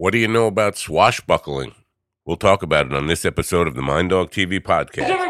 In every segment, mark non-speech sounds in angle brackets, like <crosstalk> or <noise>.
What do you know about swashbuckling? We'll talk about it on this episode of the Mind Dog TV podcast.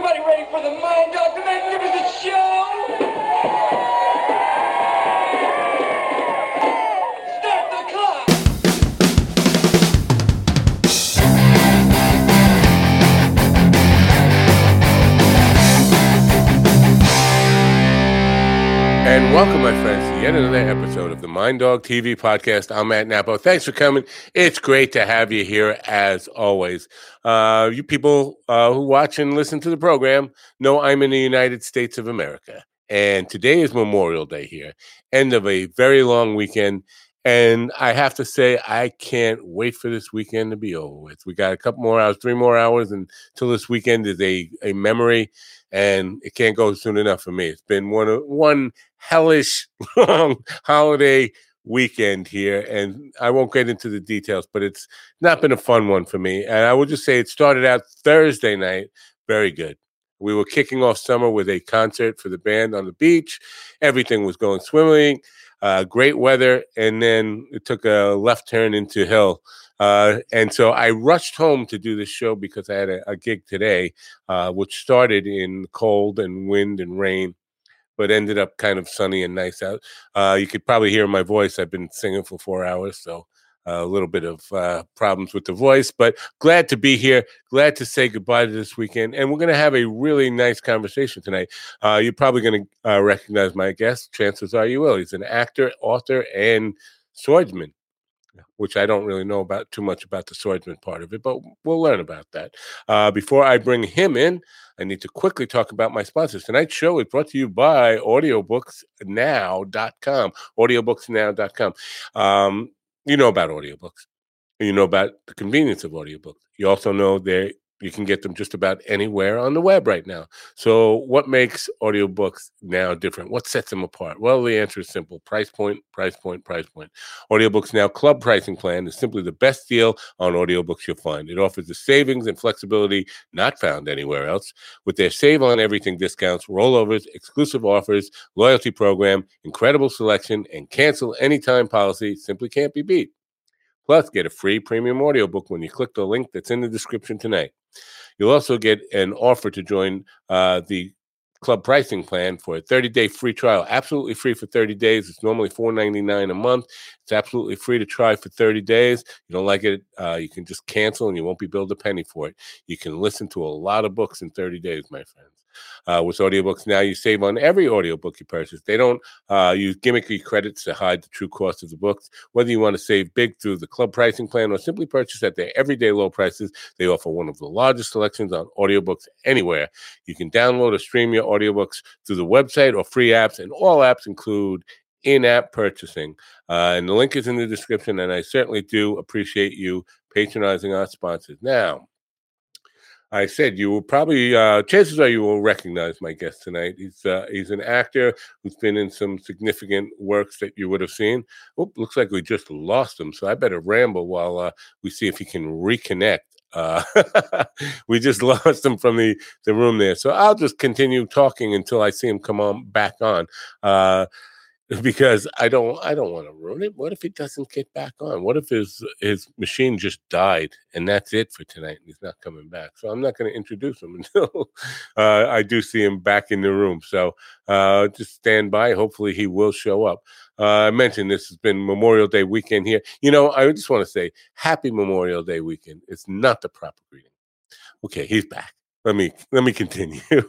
And welcome, my friends, to yet another episode of the Mind Dog TV podcast. I'm Matt Napo. Thanks for coming. It's great to have you here as always. Uh, you people uh, who watch and listen to the program know I'm in the United States of America. And today is Memorial Day here, end of a very long weekend. And I have to say, I can't wait for this weekend to be over with. We got a couple more hours, three more hours until this weekend is a, a memory, and it can't go soon enough for me. It's been one one hellish <laughs> long holiday weekend here, and I won't get into the details, but it's not been a fun one for me. And I will just say it started out Thursday night, very good. We were kicking off summer with a concert for the band on the beach. Everything was going swimmingly uh, great weather, and then it took a left turn into hell. Uh, and so I rushed home to do this show because I had a, a gig today, uh, which started in cold and wind and rain, but ended up kind of sunny and nice out. Uh, you could probably hear my voice. I've been singing for four hours, so a little bit of uh, problems with the voice, but glad to be here. Glad to say goodbye to this weekend. And we're going to have a really nice conversation tonight. Uh, you're probably going to uh, recognize my guest. Chances are you will. He's an actor, author, and swordsman, which I don't really know about too much about the swordsman part of it, but we'll learn about that. Uh, before I bring him in, I need to quickly talk about my sponsors. Tonight's show is brought to you by audiobooksnow.com. Audiobooksnow.com. Um, you know about audiobooks. You know about the convenience of audiobooks. You also know they you can get them just about anywhere on the web right now. So what makes audiobooks now different? What sets them apart? Well, the answer is simple. Price point, price point, price point. Audiobooks Now Club pricing plan is simply the best deal on audiobooks you'll find. It offers the savings and flexibility not found anywhere else. With their save on everything discounts, rollovers, exclusive offers, loyalty program, incredible selection, and cancel anytime policy simply can't be beat. Plus, get a free premium audiobook when you click the link that's in the description tonight. You'll also get an offer to join uh, the club pricing plan for a 30-day free trial. Absolutely free for 30 days. It's normally $4.99 a month. It's absolutely free to try for 30 days. You don't like it, uh, you can just cancel and you won't be billed a penny for it. You can listen to a lot of books in 30 days, my friends. Uh, with audiobooks now, you save on every audiobook you purchase. They don't uh, use gimmicky credits to hide the true cost of the books. Whether you want to save big through the club pricing plan or simply purchase at their everyday low prices, they offer one of the largest selections on audiobooks anywhere. You can download or stream your audiobooks through the website or free apps, and all apps include in-app purchasing. Uh, and the link is in the description. And I certainly do appreciate you patronizing our sponsors. Now, I said you will probably uh, chances are you will recognize my guest tonight. He's uh, he's an actor who's been in some significant works that you would have seen. Oh, looks like we just lost him, so I better ramble while uh, we see if he can reconnect. Uh, <laughs> we just <laughs> lost him from the the room there, so I'll just continue talking until I see him come on back on. Uh, because I don't I don't want to ruin it. What if it doesn't get back on? What if his his machine just died and that's it for tonight and he's not coming back? So I'm not going to introduce him <laughs> until uh, I do see him back in the room. So uh, just stand by. Hopefully he will show up. Uh, I mentioned this has been Memorial Day weekend here. You know, I just want to say Happy Memorial Day weekend. It's not the proper greeting. Okay, he's back let me let me continue. <laughs>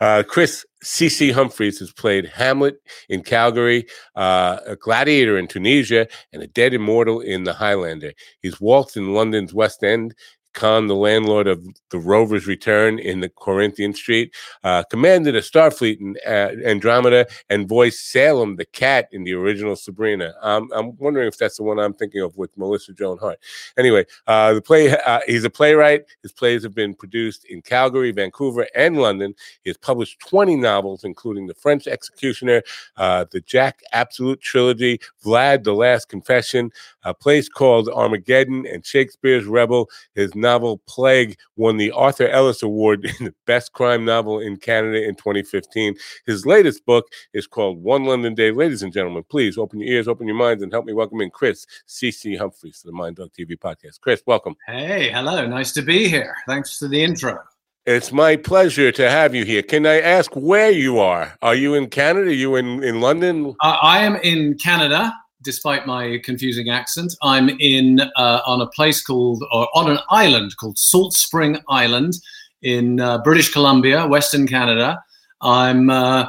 Uh, Chris C.C. Humphreys has played Hamlet in Calgary, uh, a gladiator in Tunisia, and a dead immortal in The Highlander. He's waltzed in London's West End. Khan, the landlord of the Rover's Return in the Coronation Street, uh, commanded a Starfleet in uh, Andromeda, and voiced Salem the cat in the original Sabrina. Um, I'm wondering if that's the one I'm thinking of with Melissa Joan Hart. Anyway, uh, the play uh, he's a playwright. His plays have been produced in Calgary, Vancouver, and London. He has published 20 novels, including The French Executioner, uh, the Jack Absolute Trilogy, Vlad the Last Confession, a place called Armageddon, and Shakespeare's Rebel. His novel Plague won the Arthur Ellis Award <laughs> in the Best Crime Novel in Canada in 2015. His latest book is called One London Day. Ladies and gentlemen, please open your ears, open your minds, and help me welcome in Chris C.C. Humphreys to the Mind Dog TV podcast. Chris, welcome. Hey, hello. Nice to be here. Thanks for the intro. It's my pleasure to have you here. Can I ask where you are? Are you in Canada? Are you in, in London? Uh, I am in Canada, despite my confusing accent. I'm in uh, on a place called, or on an island called Salt Spring Island in uh, British Columbia, Western Canada. I'm. Uh,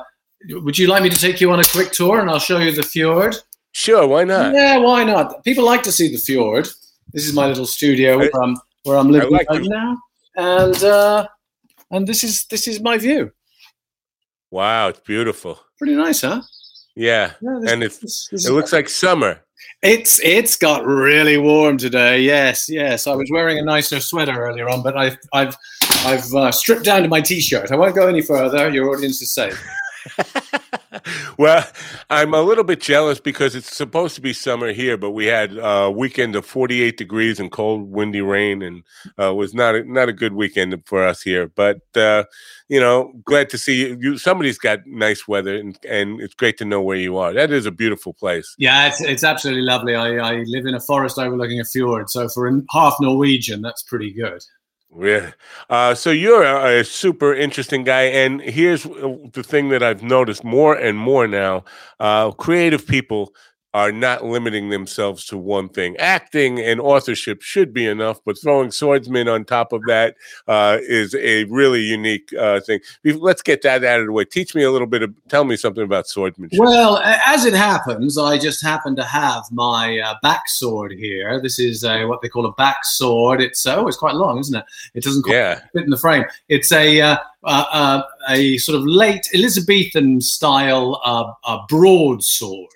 would you like me to take you on a quick tour and I'll show you the fjord? Sure, why not? Yeah, why not? People like to see the fjord. This is my little studio where I'm, where I'm living like right now, and uh, and this is this is my view. Wow, it's beautiful. Pretty nice, huh? Yeah, this- and it's this- this it looks like summer. It's it's got really warm today. Yes, yes. I was wearing a nicer sweater earlier on, but I've I've I've uh, stripped down to my t-shirt. I won't go any further. Your audience is safe. <laughs> <laughs> well, I'm a little bit jealous because it's supposed to be summer here, but we had a weekend of 48 degrees and cold, windy rain, and uh, was not a, not a good weekend for us here. But uh, you know, glad to see you. you. Somebody's got nice weather, and, and it's great to know where you are. That is a beautiful place. Yeah, it's it's absolutely lovely. I, I live in a forest overlooking a fjord, so for half Norwegian, that's pretty good. Yeah. Uh, so you're a, a super interesting guy, and here's the thing that I've noticed more and more now: uh, creative people are not limiting themselves to one thing. Acting and authorship should be enough, but throwing swordsman on top of that uh, is a really unique uh, thing. Let's get that out of the way. Teach me a little bit of, tell me something about swordsmanship. Well, as it happens, I just happen to have my uh, back sword here. This is a, what they call a back sword. It's uh, oh, it's quite long, isn't it? It doesn't quite yeah. fit in the frame. It's a uh, uh, uh, a sort of late Elizabethan style uh, uh, broadsword.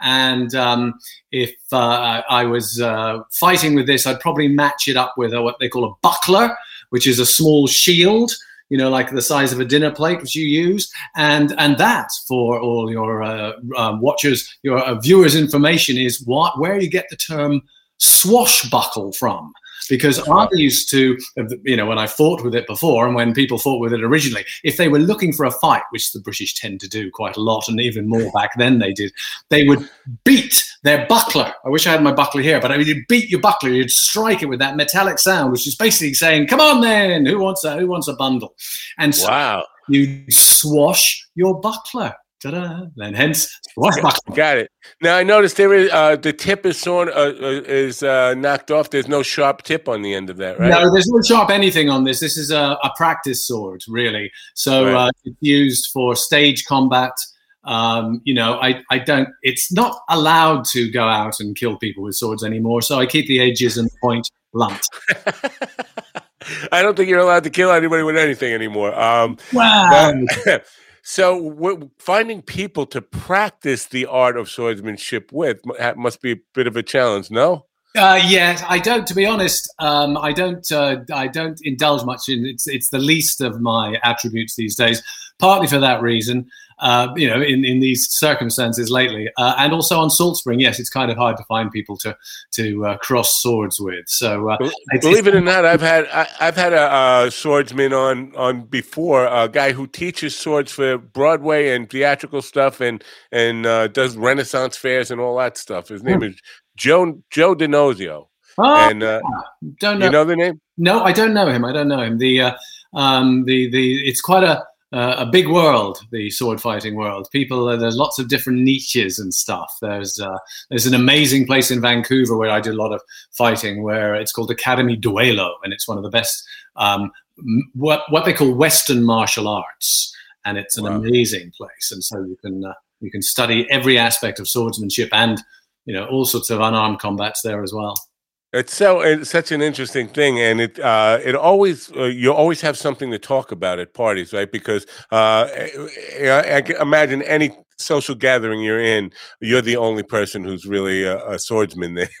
And um, if uh, I was uh, fighting with this, I'd probably match it up with a, what they call a buckler, which is a small shield, you know, like the size of a dinner plate, which you use. And and that, for all your uh, um, watchers, your uh, viewers' information, is what where you get the term swashbuckle from because I used to, you know, when I fought with it before and when people fought with it originally, if they were looking for a fight, which the British tend to do quite a lot and even more back then they did, they would beat their buckler. I wish I had my buckler here, but I mean, you'd beat your buckler, you'd strike it with that metallic sound, which is basically saying, come on then, who wants a, who wants a bundle? And so Wow. you swash your buckler. Ta-da. And hence, swashbuckle. Got it. Now I noticed there is uh, the tip is sort uh, uh, is uh, knocked off. There's no sharp tip on the end of that, right? No, there's no sharp anything on this. This is a, a practice sword, really. So Right. uh, it's used for stage combat. Um, you know, I, I don't. It's not allowed to go out and kill people with swords anymore. So I keep the edges and point blunt. <laughs> I don't think you're allowed to kill anybody with anything anymore. Um, Wow. but- <laughs> so finding people to practice the art of swordsmanship with mu- must be a bit of a challenge. No. Uh, yeah, I don't. To be honest, um, I don't. Uh, I don't indulge much in it's. It's the least of my attributes these days. Partly for that reason, uh, you know, in, in these circumstances lately, uh, and also on Salt Spring. Yes, it's kind of hard to find people to to uh, cross swords with. So uh, Believe it or not, I've had I, I've had a, a swordsman on on before, a guy who teaches swords for Broadway and theatrical stuff, and and uh, does Renaissance fairs and all that stuff. His name is Joe Joe Dinozio, Oh, and uh, don't know. you know the name. No, I don't know him. I don't know him. The uh, um, the the it's quite a uh, a big world, the sword fighting world. People, uh, there's lots of different niches and stuff. There's uh, there's an amazing place in Vancouver where I do a lot of fighting, where it's called Academie Duello, and it's one of the best um, m- what what they call Western martial arts, and it's an Wow. amazing place. And so you can uh, you can study every aspect of swordsmanship and you know all sorts of unarmed combats there as well. It's so it's such an interesting thing, and it uh, it always uh, you always have something to talk about at parties, right? Because uh, I, I can imagine any social gathering you're in, you're the only person who's really a, a swordsman there. <laughs>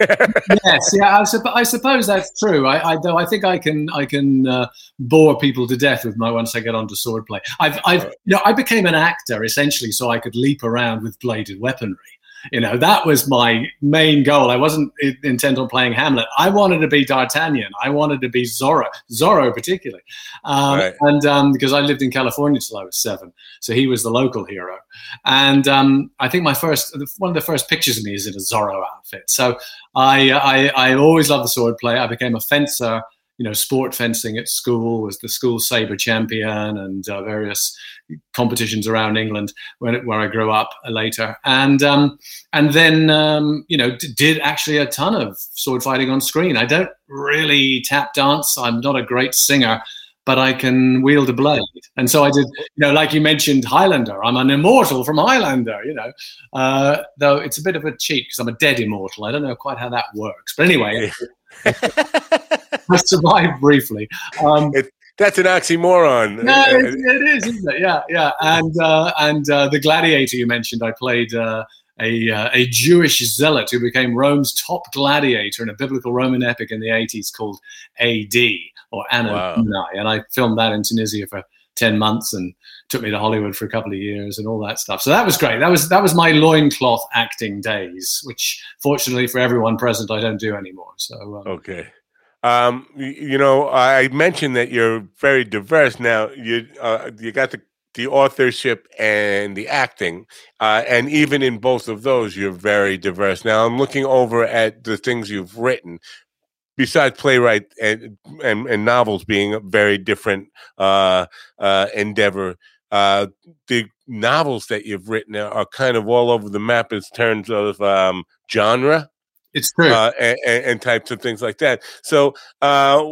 yes, yeah, I, supp- I suppose that's true. I, I though I think I can I can uh, bore people to death with my once I get onto swordplay. I've I've you know I became an actor essentially so I could leap around with bladed weaponry, You know, that was my main goal. I wasn't intent on playing Hamlet. I wanted to be D'Artagnan. I wanted to be Zorro, Zorro particularly, um, right. and um, because I lived in California till I was seven, so he was the local hero. And um, I think my first, one of the first pictures of me is in a Zorro outfit. So I, I, I always loved the sword play. I became a fencer you know, sport fencing at school, was the school saber champion, and uh, various competitions around England where, where I grew up later, and um, and then um, you know d- did actually a ton of sword fighting on screen. I don't really tap dance. I'm not a great singer. But I can wield a blade, and so I did. You know, like you mentioned, Highlander. I'm an immortal from Highlander. You know, uh, though it's a bit of a cheat because I'm a dead immortal. I don't know quite how that works, but anyway. <laughs> I survived briefly. Um, it, that's an oxymoron. No, it, it is, isn't it? Yeah, yeah. And uh, and uh, the gladiator you mentioned, I played uh, a uh, a Jewish zealot who became Rome's top gladiator in a biblical Roman epic in the 80s called A.D. or Anno wow. and I filmed that in Tunisia for 10 months and took me to Hollywood for a couple of years and all that stuff. So that was great. That was that was my loincloth acting days, which fortunately for everyone present, I don't do anymore. So um, okay. Um, you, you, know, I mentioned that you're very diverse. Now you uh, you got the the authorship and the acting, uh, and even in both of those, you're very diverse. Now I'm looking over at the things you've written. Besides playwright and and, and novels being a very different uh, uh endeavor, uh, the novels that you've written are kind of all over the map in terms of um, genre it's true. Uh, and, and, types of things like that. So uh,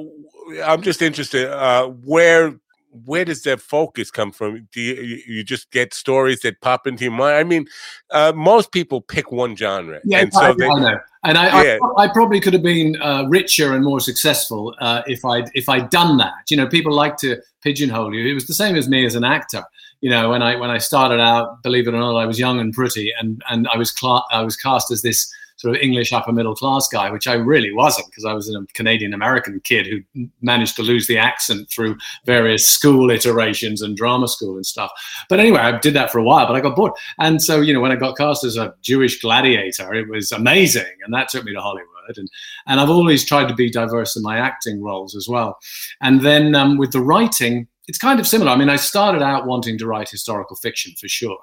I'm just interested uh, where where does that focus come from? Do you, you just get stories that pop into your mind? I mean, uh, most people pick one genre, yeah, and so I, they, I know. And I, yeah. I, I, probably could have been uh, richer and more successful uh, if I if I'd done that. You know, people like to pigeonhole you. It was the same as me as an actor. You know, when I when I started out, believe it or not, I was young and pretty, and and I was cl- I was cast as this sort of English upper middle class guy, which I really wasn't because I was a Canadian American kid who managed to lose the accent through various school iterations and drama school and stuff. But anyway, I did that for a while, but I got bored. And so, you know, when I got cast as a Jewish gladiator, it was amazing. And that took me to Hollywood. And, and I've always tried to be diverse in my acting roles as well. And then um, with the writing, it's kind of similar. I mean, I started out wanting to write historical fiction for sure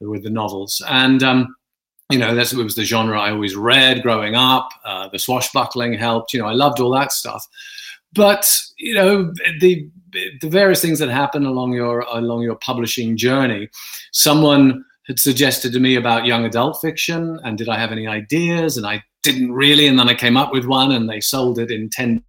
with the novels. And um, you know, that's it was the genre I always read growing up. Uh, the swashbuckling helped. You know, I loved all that stuff. But you know, the the various things that happen along your along your publishing journey. Someone had suggested to me about young adult fiction, and did I have any ideas? And I didn't really. And then I came up with one, and they sold it in ten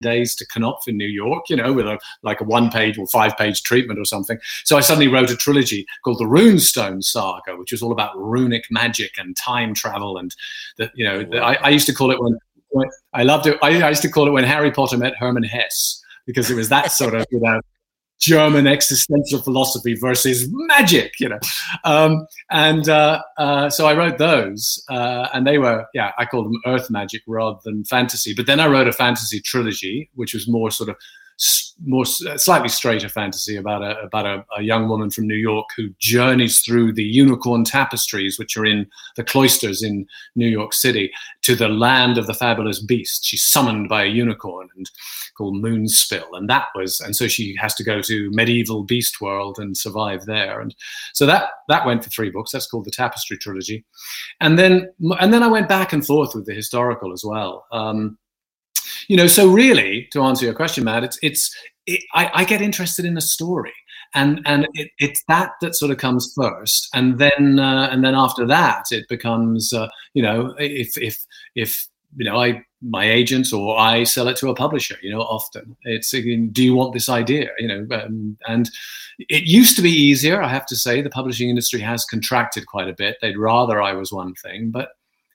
days to Knopf in New York, you know, with a like a one page or five page treatment or something. So I suddenly wrote a trilogy called the Runestone Saga, which was all about runic magic and time travel. And the, you know, the, I, I, used to call it when, when I loved it. I, I, used to call it when Harry Potter met Hermann Hesse because it was that sort of you know German existential philosophy versus magic, you know. Um, and uh, uh, so I wrote those, uh, and they were, yeah, I call them earth magic rather than fantasy. But then I wrote a fantasy trilogy, which was more sort of more slightly straighter fantasy about a about a, a, young woman from New York who journeys through the unicorn tapestries, which are in the cloisters in New York City, to the land of the fabulous beast. She's summoned by a unicorn and called Moonspill, and that was and so she has to go to medieval beast world and survive there. And so that that went for three books. That's called the Tapestry trilogy, and then and then I went back and forth with the historical as well. Um, you know so really to answer your question matt it's it's it, I, I, get interested in a story. And and it, it's that that sort of comes first. And then uh, and then after that it becomes uh, you know if if if you know i my agents or i sell it to a publisher you know often. It's do you want this idea? You know um, and it used to be easier i have to say. The publishing industry has contracted quite a bit. They'd rather i was one thing but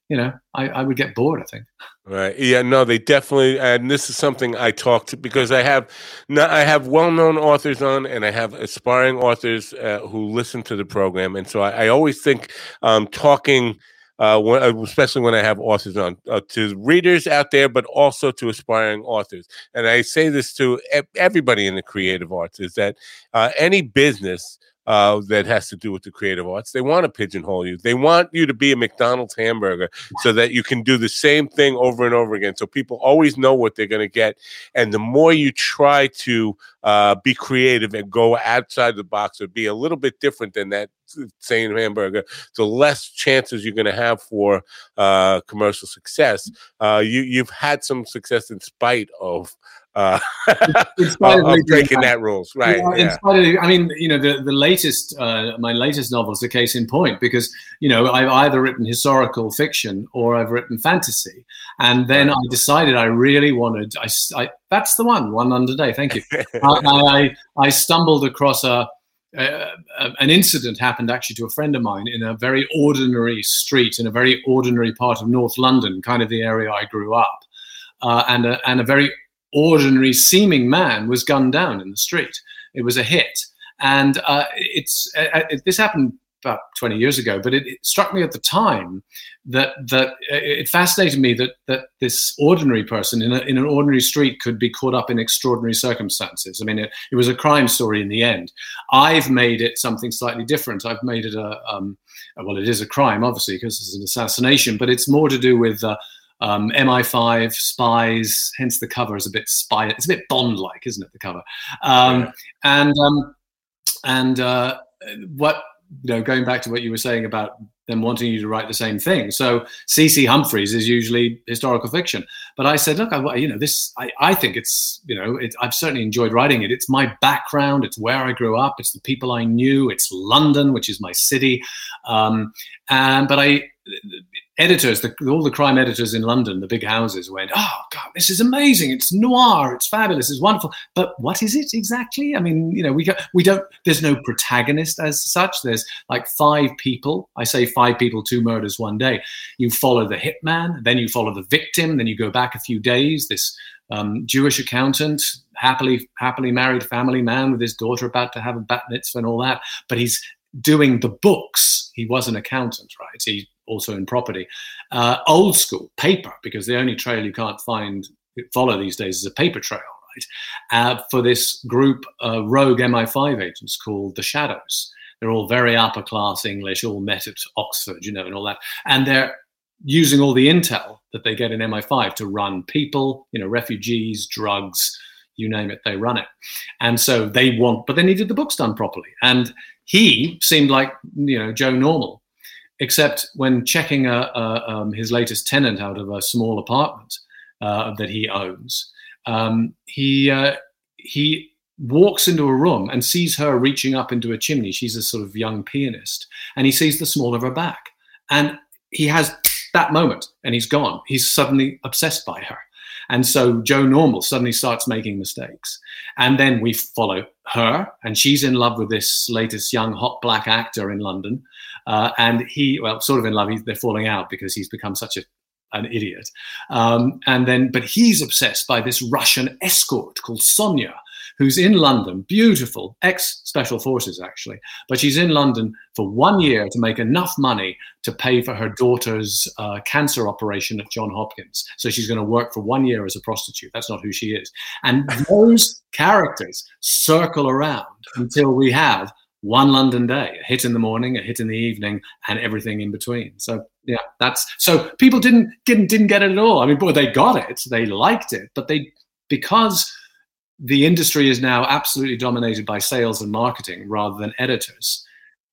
you know, I, I would get bored. I think. Right. Yeah. No, they definitely. And this is something I talk to because I have, not, I have well-known authors on, and I have aspiring authors uh, who listen to the program, and so I, I always think um, talking. Uh, uh, especially when I have authors on, uh, to readers out there, but also to aspiring authors. And I say this to everybody in the creative arts: is that uh, any business uh, that has to do with the creative arts. They want to pigeonhole you. They want you to be a McDonald's hamburger so that you can do the same thing over and over again. So people always know what they're going to get. And the more you try to uh, be creative and go outside the box or be a little bit different than that same hamburger, the less chances you're going to have for uh, commercial success. Uh, you you've had some success in spite of uh, <laughs> of breaking that rules, right? Yeah, yeah. In spite of, I mean, you know, the the latest, uh, my latest novel is a case in point because you know I've either written historical fiction or I've written fantasy, and then I decided I really wanted. I, I that's the one, One London Day. Thank you. <laughs> I, I I stumbled across a. Uh, an incident happened actually to a friend of mine in a very ordinary street in a very ordinary part of North London, kind of the area I grew up, uh, and a, and a very ordinary seeming man was gunned down in the street. It was a hit. And uh, it's uh, uh it, this happened about 20 years ago, but it, it, struck me at the time that that uh, it fascinated me that that this ordinary person in, a, in an ordinary street could be caught up in extraordinary circumstances. I mean, it, it, was a crime story in the end. I've made it something slightly different. I've made it a um, well, it is a crime, obviously, because it's an assassination, but it's more to do with uh, um, MI5 spies. Hence the cover is a bit spy. It's a bit Bond-like, isn't it? The cover, um, yeah. and um, and uh, what you know, going back to what you were saying about them wanting you to write the same thing. So C.C. Humphreys is usually historical fiction, but I said, look, I, you know, this, I, I think it's, you know, it, I've certainly enjoyed writing it. It's my background. It's where I grew up. It's the people I knew. It's London, which is my city. Um, and but I, editors, the, all the crime editors in London, the big houses, went, "Oh God, this is amazing! It's noir, it's fabulous, it's wonderful." But what is it exactly? I mean, you know, we we don't. There's no protagonist as such. There's like five people. I say five people, two murders, one day. You follow the hitman, then you follow the victim, then you go back a few days. This um, Jewish accountant, happily happily married family man with his daughter about to have a bat mitzvah and all that, but he's doing the books. He was an accountant, right? He also in property. Uh, old school paper, because the only trail you can't find follow these days is a paper trail, right? Uh, for this group uh, rogue MI5 agents called the Shadows. They're all very upper class English, all met at Oxford, you know, and all that. And they're using all the intel that they get in MI5 to run people, you know, refugees, drugs, you name it, they run it. And so they want, but they needed the books done properly. And he seemed like, you know, Joe Normal except when checking a, a, um, his latest tenant out of a small apartment uh, that he owns, um, he uh, he walks into a room and sees her reaching up into a chimney. She's a sort of young pianist, and he sees the small of her back, and he has that moment, and he's gone. He's suddenly obsessed by her. And so Joe Normal suddenly starts making mistakes. And then we follow her, and she's in love with this latest young hot black actor in London. Uh, and he, well, sort of in love. they're falling out because he's become such a an idiot. Um, and then, but he's obsessed by this Russian escort called Sonia, who's in London, beautiful, ex special forces actually, but she's in London for one year to make enough money to pay for her daughter's uh, cancer operation at John Hopkins. So she's going to work for one year as a prostitute. That's not who she is. And those characters circle around until we have one London day, a hit in the morning, a hit in the evening, and everything in between. So yeah, that's so people didn't didn't didn't get it at all. I mean, boy, they got it, they liked it, but they because the industry is now absolutely dominated by sales and marketing rather than editors.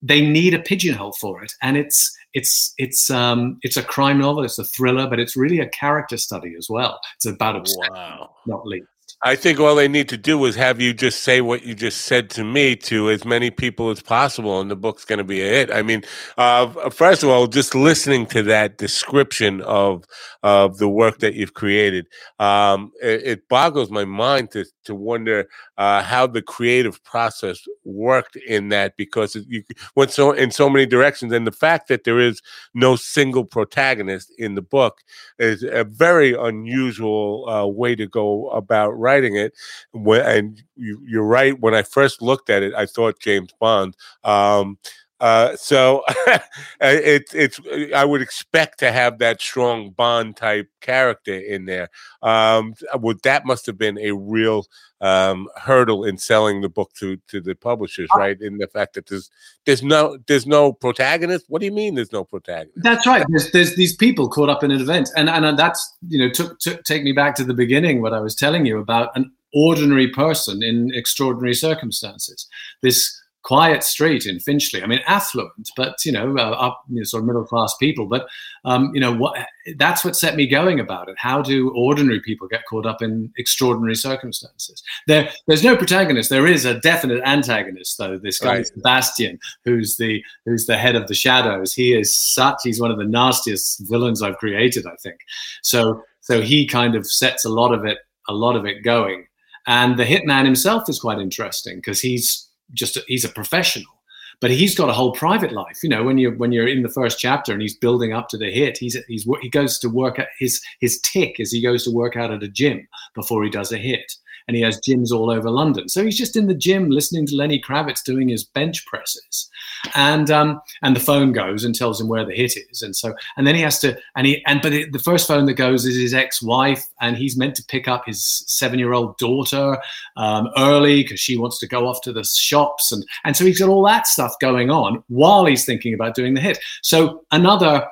They need a pigeonhole for it, and it's it's it's um it's a crime novel, it's a thriller, but it's really a character study as well. It's about obsession, wow. not least. I think all they need to do is have you just say what you just said to me to as many people as possible, and the book's going to be a hit. I mean, uh, first of all, just listening to that description of of the work that you've created, um, it, it, boggles my mind to to wonder uh, how the creative process worked in that because you went so in so many directions, and the fact that there is no single protagonist in the book is a very unusual uh, way to go about writing it. And you, are right. When I first looked at it, I thought James Bond. Um, Uh, so <laughs> it's it's I would expect to have that strong Bond type character in there. Um, well, that must have been a real um, hurdle in selling the book to to the publishers, Uh right? In the fact that there's there's no there's no protagonist. What do you mean there's no protagonist? That's right. There's, there's these people caught up in an event, and and that's you know took, took take me back to the beginning. What I was telling you about an ordinary person in extraordinary circumstances. This quiet street in Finchley. I mean, affluent, but you know, uh, up you know, sort of middle class people. But um, you know, what that's what set me going about it. How do ordinary people get caught up in extraordinary circumstances? There, there's no protagonist. There is a definite antagonist, though. This guy Right. Sebastian, who's the who's the head of the shadows. He is such. He's one of the nastiest villains I've created. I think. So, so he kind of sets a lot of it, a lot of it going. And the hitman himself is quite interesting because he's just a, he's a professional but he's got a whole private life. You know when you're when you're in the first chapter and he's building up to the hit he's he's he goes to work at his his tick is he goes to work out at a gym before he does a hit and he has gyms all over london. So he's just in the gym listening to lenny kravitz doing his bench presses. And um and the phone goes and tells him where the hit is. And so and then he has to and he and but the first phone that goes is his ex-wife and he's meant to pick up his seven-year-old daughter um, early because she wants to go off to the shops. And and so he's got all that stuff going on while he's thinking about doing the hit. So another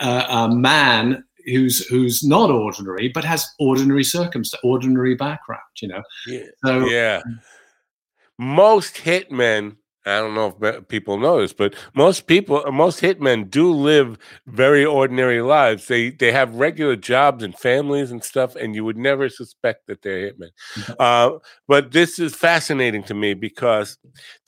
uh, uh, man who's who's not ordinary but has ordinary circumstance ordinary background you know Yeah. so yeah. Most hitmen, I don't know if people know this, but most people, most hitmen do live very ordinary lives. They they have regular jobs and families and stuff, and you would never suspect that they're hitmen. Uh, but this is fascinating to me because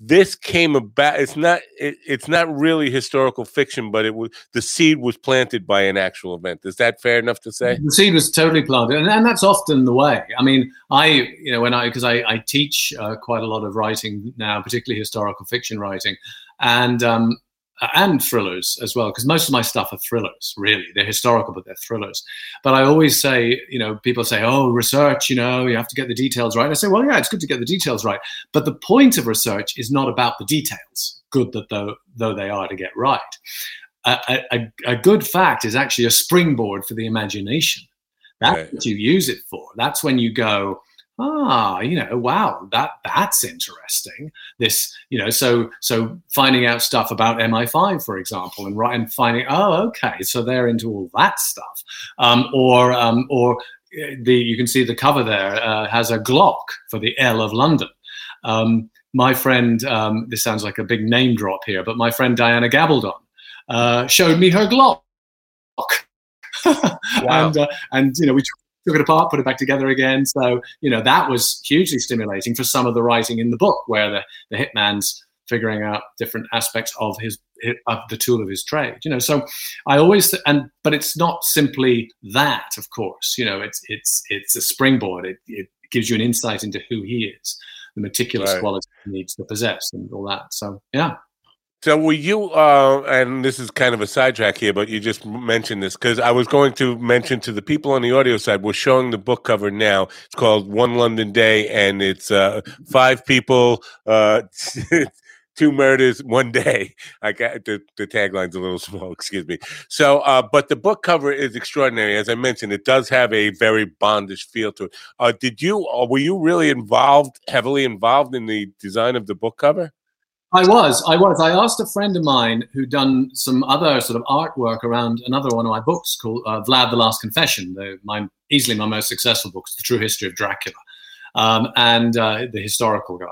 this came about. It's not. It, it's not really historical fiction, but it was the seed was planted by an actual event. Is that fair enough to say? the seed was totally planted and, and that's often the way i mean i you know when i because I, I teach uh, quite a lot of writing now particularly historical fiction writing and um and thrillers as well because most of my stuff are thrillers really they're historical but they're thrillers but i always say you know people say oh research you know you have to get the details right i say well yeah it's good to get the details right but the point of research is not about the details good that though though they are to get right a, a, a good fact is actually a springboard for the imagination. That's Right. what you use it for. That's when you go, ah, you know, wow, that that's interesting. This, you know, so so finding out stuff about MI5, for example, and right and finding, oh, okay, so they're into all that stuff, um, or um, or uh, the you can see the cover there uh, has a Glock for the L of London. Um, my friend, um, this sounds like a big name drop here, but my friend Diana Gabaldon uh, showed me her Glock. <laughs> and uh, and you know we took took it apart, put it back together again. So you know that was hugely stimulating for some of the writing in the book, where the the hitman's figuring out different aspects of his of the tool of his trade. You know, so I always th- and but it's not simply that. Of course, you know, it's it's it's a springboard. It it gives you an insight into who he is, the meticulous Right. qualities he needs to possess, and all that. So yeah. So were you? Uh, and this is kind of a sidetrack here, but you just mentioned this because I was going to mention to the people on the audio side. We're showing the book cover now. It's called One London Day, and it's uh, five people, uh, <laughs> two murders, one day. I got the, the tagline's a little <laughs> small. Excuse me. So, uh, but the book cover is extraordinary. As I mentioned, it does have a very Bondish feel to it. Uh, did you? Uh, were you really involved, heavily involved in the design of the book cover? I was, I was. I asked a friend of mine who'd done some other sort of artwork around another one of my books called uh, Vlad the Last Confession, the, my easily my most successful book, The True History of Dracula, um, and uh, the historical guy.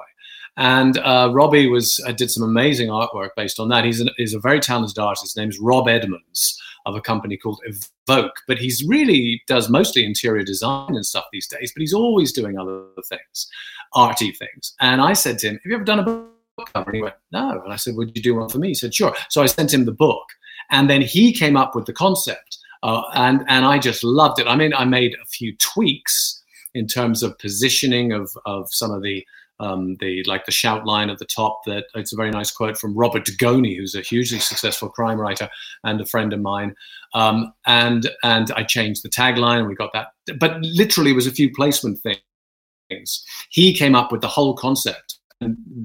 And uh, Robbie was uh, did some amazing artwork based on that. He's, an, he's a very talented artist. His name's Rob Edmonds of a company called Evoke, but he's really does mostly interior design and stuff these days. But he's always doing other things, arty things. And I said to him, "Have you ever done a cover?" And he went, "No." And I said, "Would you do one for me?" He said, "Sure." So I sent him the book, and then he came up with the concept, uh, and and I just loved it. I mean, I made a few tweaks in terms of positioning of of some of the um, the like the shout line at the top. That it's a very nice quote from Robert Dugoni, who's a hugely successful crime writer and a friend of mine. Um, and and I changed the tagline. We got that, but literally it was a few placement things. He came up with the whole concept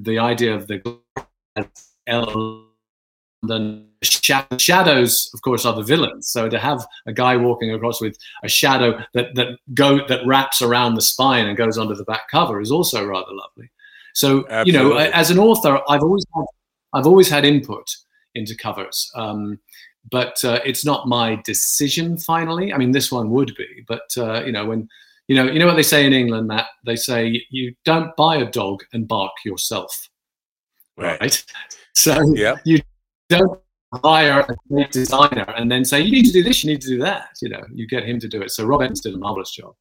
the idea of the L and shadows, of course, are the villains. So to have a guy walking across with a shadow that that go that wraps around the spine and goes onto the back cover is also rather lovely. So Absolutely. you know, as an author, I've always had, I've always had input into covers, um, but uh, it's not my decision finally. I mean, this one would be, but uh, you know, when you know, you know what they say in England, Matt. They say you don't buy a dog and bark yourself, right? right? So yeah. you don't hire a great designer and then say you need to do this, you need to do that. You know, you get him to do it. So Rob Evans did a marvelous job.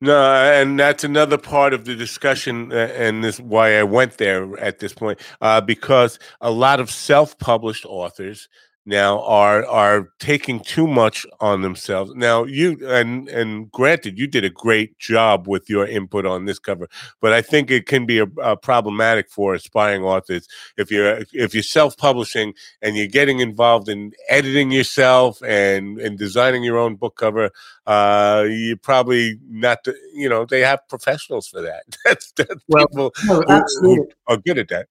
No, and that's another part of the discussion, uh, and this why I went there at this point, uh, because a lot of self-published authors now are are taking too much on themselves. Now you and and granted, you did a great job with your input on this cover, but I think it can be a, a problematic for aspiring authors if you're if you're self publishing and you're getting involved in editing yourself and and designing your own book cover. Uh, you probably not, the, you know, they have professionals for that. <laughs> that's, that's well, people no, who, who are good at that.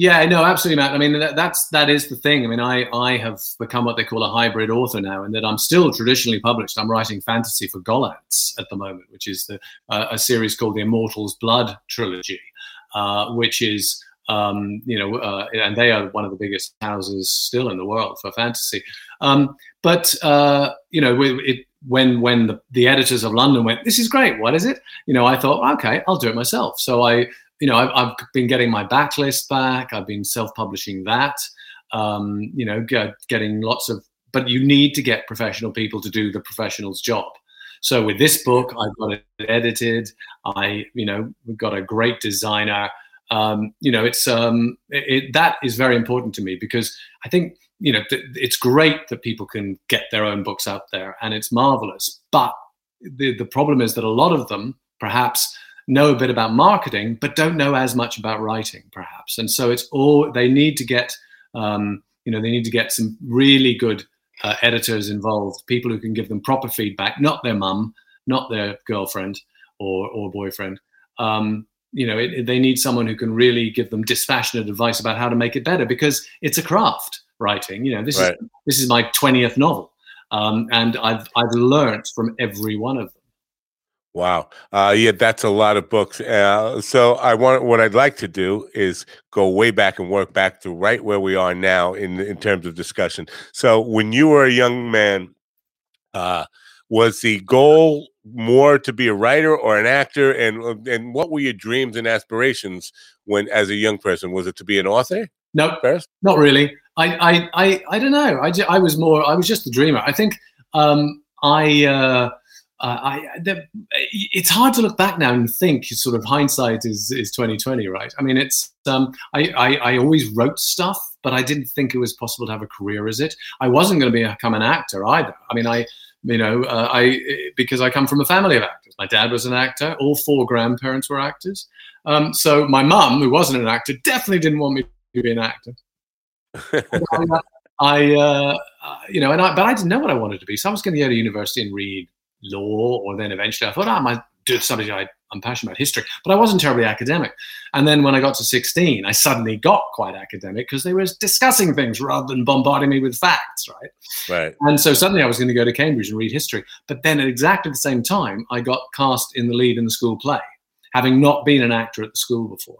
Yeah, no, absolutely, Matt. I mean, that, that's that is the thing. I mean, I I have become what they call a hybrid author now, and that I'm still traditionally published. I'm writing fantasy for Gollancz at the moment, which is the uh, a series called the Immortals Blood trilogy, uh, which is um, you know, uh, and they are one of the biggest houses still in the world for fantasy. Um, but uh, you know, it, when when the, the editors of London went, this is great. What is it? You know, I thought, okay, I'll do it myself. So I you know, I've, I've, been getting my backlist back. I've been self-publishing that. Um, you know, get, getting lots of. But you need to get professional people to do the professional's job. So with this book, I've got it edited. I, you know, we've got a great designer. Um, you know, it's um, it, that is very important to me because I think you know th- it's great that people can get their own books out there, and it's marvelous. But the the problem is that a lot of them, perhaps know a bit about marketing, but don't know as much about writing, perhaps. And so it's all they need to get. Um, you know, they need to get some really good uh, editors involved, people who can give them proper feedback, not their mum, not their girlfriend or or boyfriend. Um, you know, it, it, they need someone who can really give them dispassionate advice about how to make it better because it's a craft writing. You know, this right. is this is my twentieth novel, um, and I've I've learned from every one of them. Wow. Uh, yeah, that's a lot of books. Uh, so I want what I'd like to do is go way back and work back to right where we are now in in terms of discussion. So when you were a young man, uh, was the goal more to be a writer or an actor, and uh, and what were your dreams and aspirations when as a young person? Was it to be an author? No, first? not really. I I I, I don't know. I, I was more. I was just a dreamer. I think um, I uh, I, the, it's hard to look back now and think sort of hindsight is is 2020 right? I mean it's um, I, I, I always wrote stuff but i didn't think it was possible to have a career as it. I wasn't going to become an actor either. I mean i you know uh, i because i come from a family of actors. My dad was an actor. All four grandparents were actors. Um, so my mum who wasn't an actor definitely didn't want me to be an actor. <laughs> I, uh, you know, and I, but I didn't know what I wanted to be. So I was going to go to university and read law, or then eventually I thought, oh, I might do something I, I'm passionate about history. But I wasn't terribly academic. And then when I got to 16, I suddenly got quite academic because they were discussing things rather than bombarding me with facts, right? Right. And so suddenly I was going to go to Cambridge and read history. But then at exactly the same time, I got cast in the lead in the school play, having not been an actor at the school before.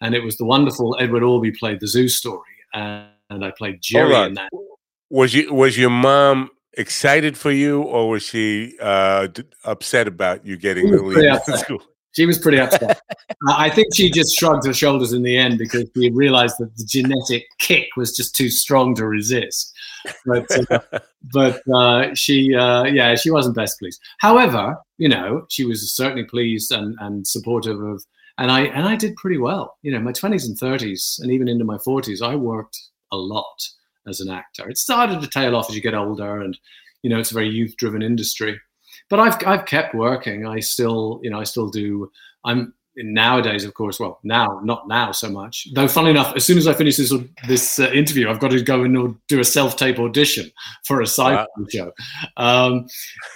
And it was the wonderful Edward Albee played the zoo story. And, and I played Jerry in that. Was you was your mom excited for you, or was she uh, d- upset about you getting the lead school? She was pretty upset. <laughs> I think she just shrugged her shoulders in the end because she realized that the genetic kick was just too strong to resist. But, uh, <laughs> but uh, she, uh, yeah, she wasn't best pleased. However, you know, she was certainly pleased and, and supportive of, and I and I did pretty well. You know, my twenties and thirties, and even into my forties, I worked a lot as an actor. It started to tail off as you get older, and you know it's a very youth-driven industry. But I've I've kept working. I still you know I still do. I'm nowadays, of course. Well, now not now so much. Though, funny enough, as soon as I finish this this uh, interview, I've got to go and do a self-tape audition for a sci-fi wow. show. Um,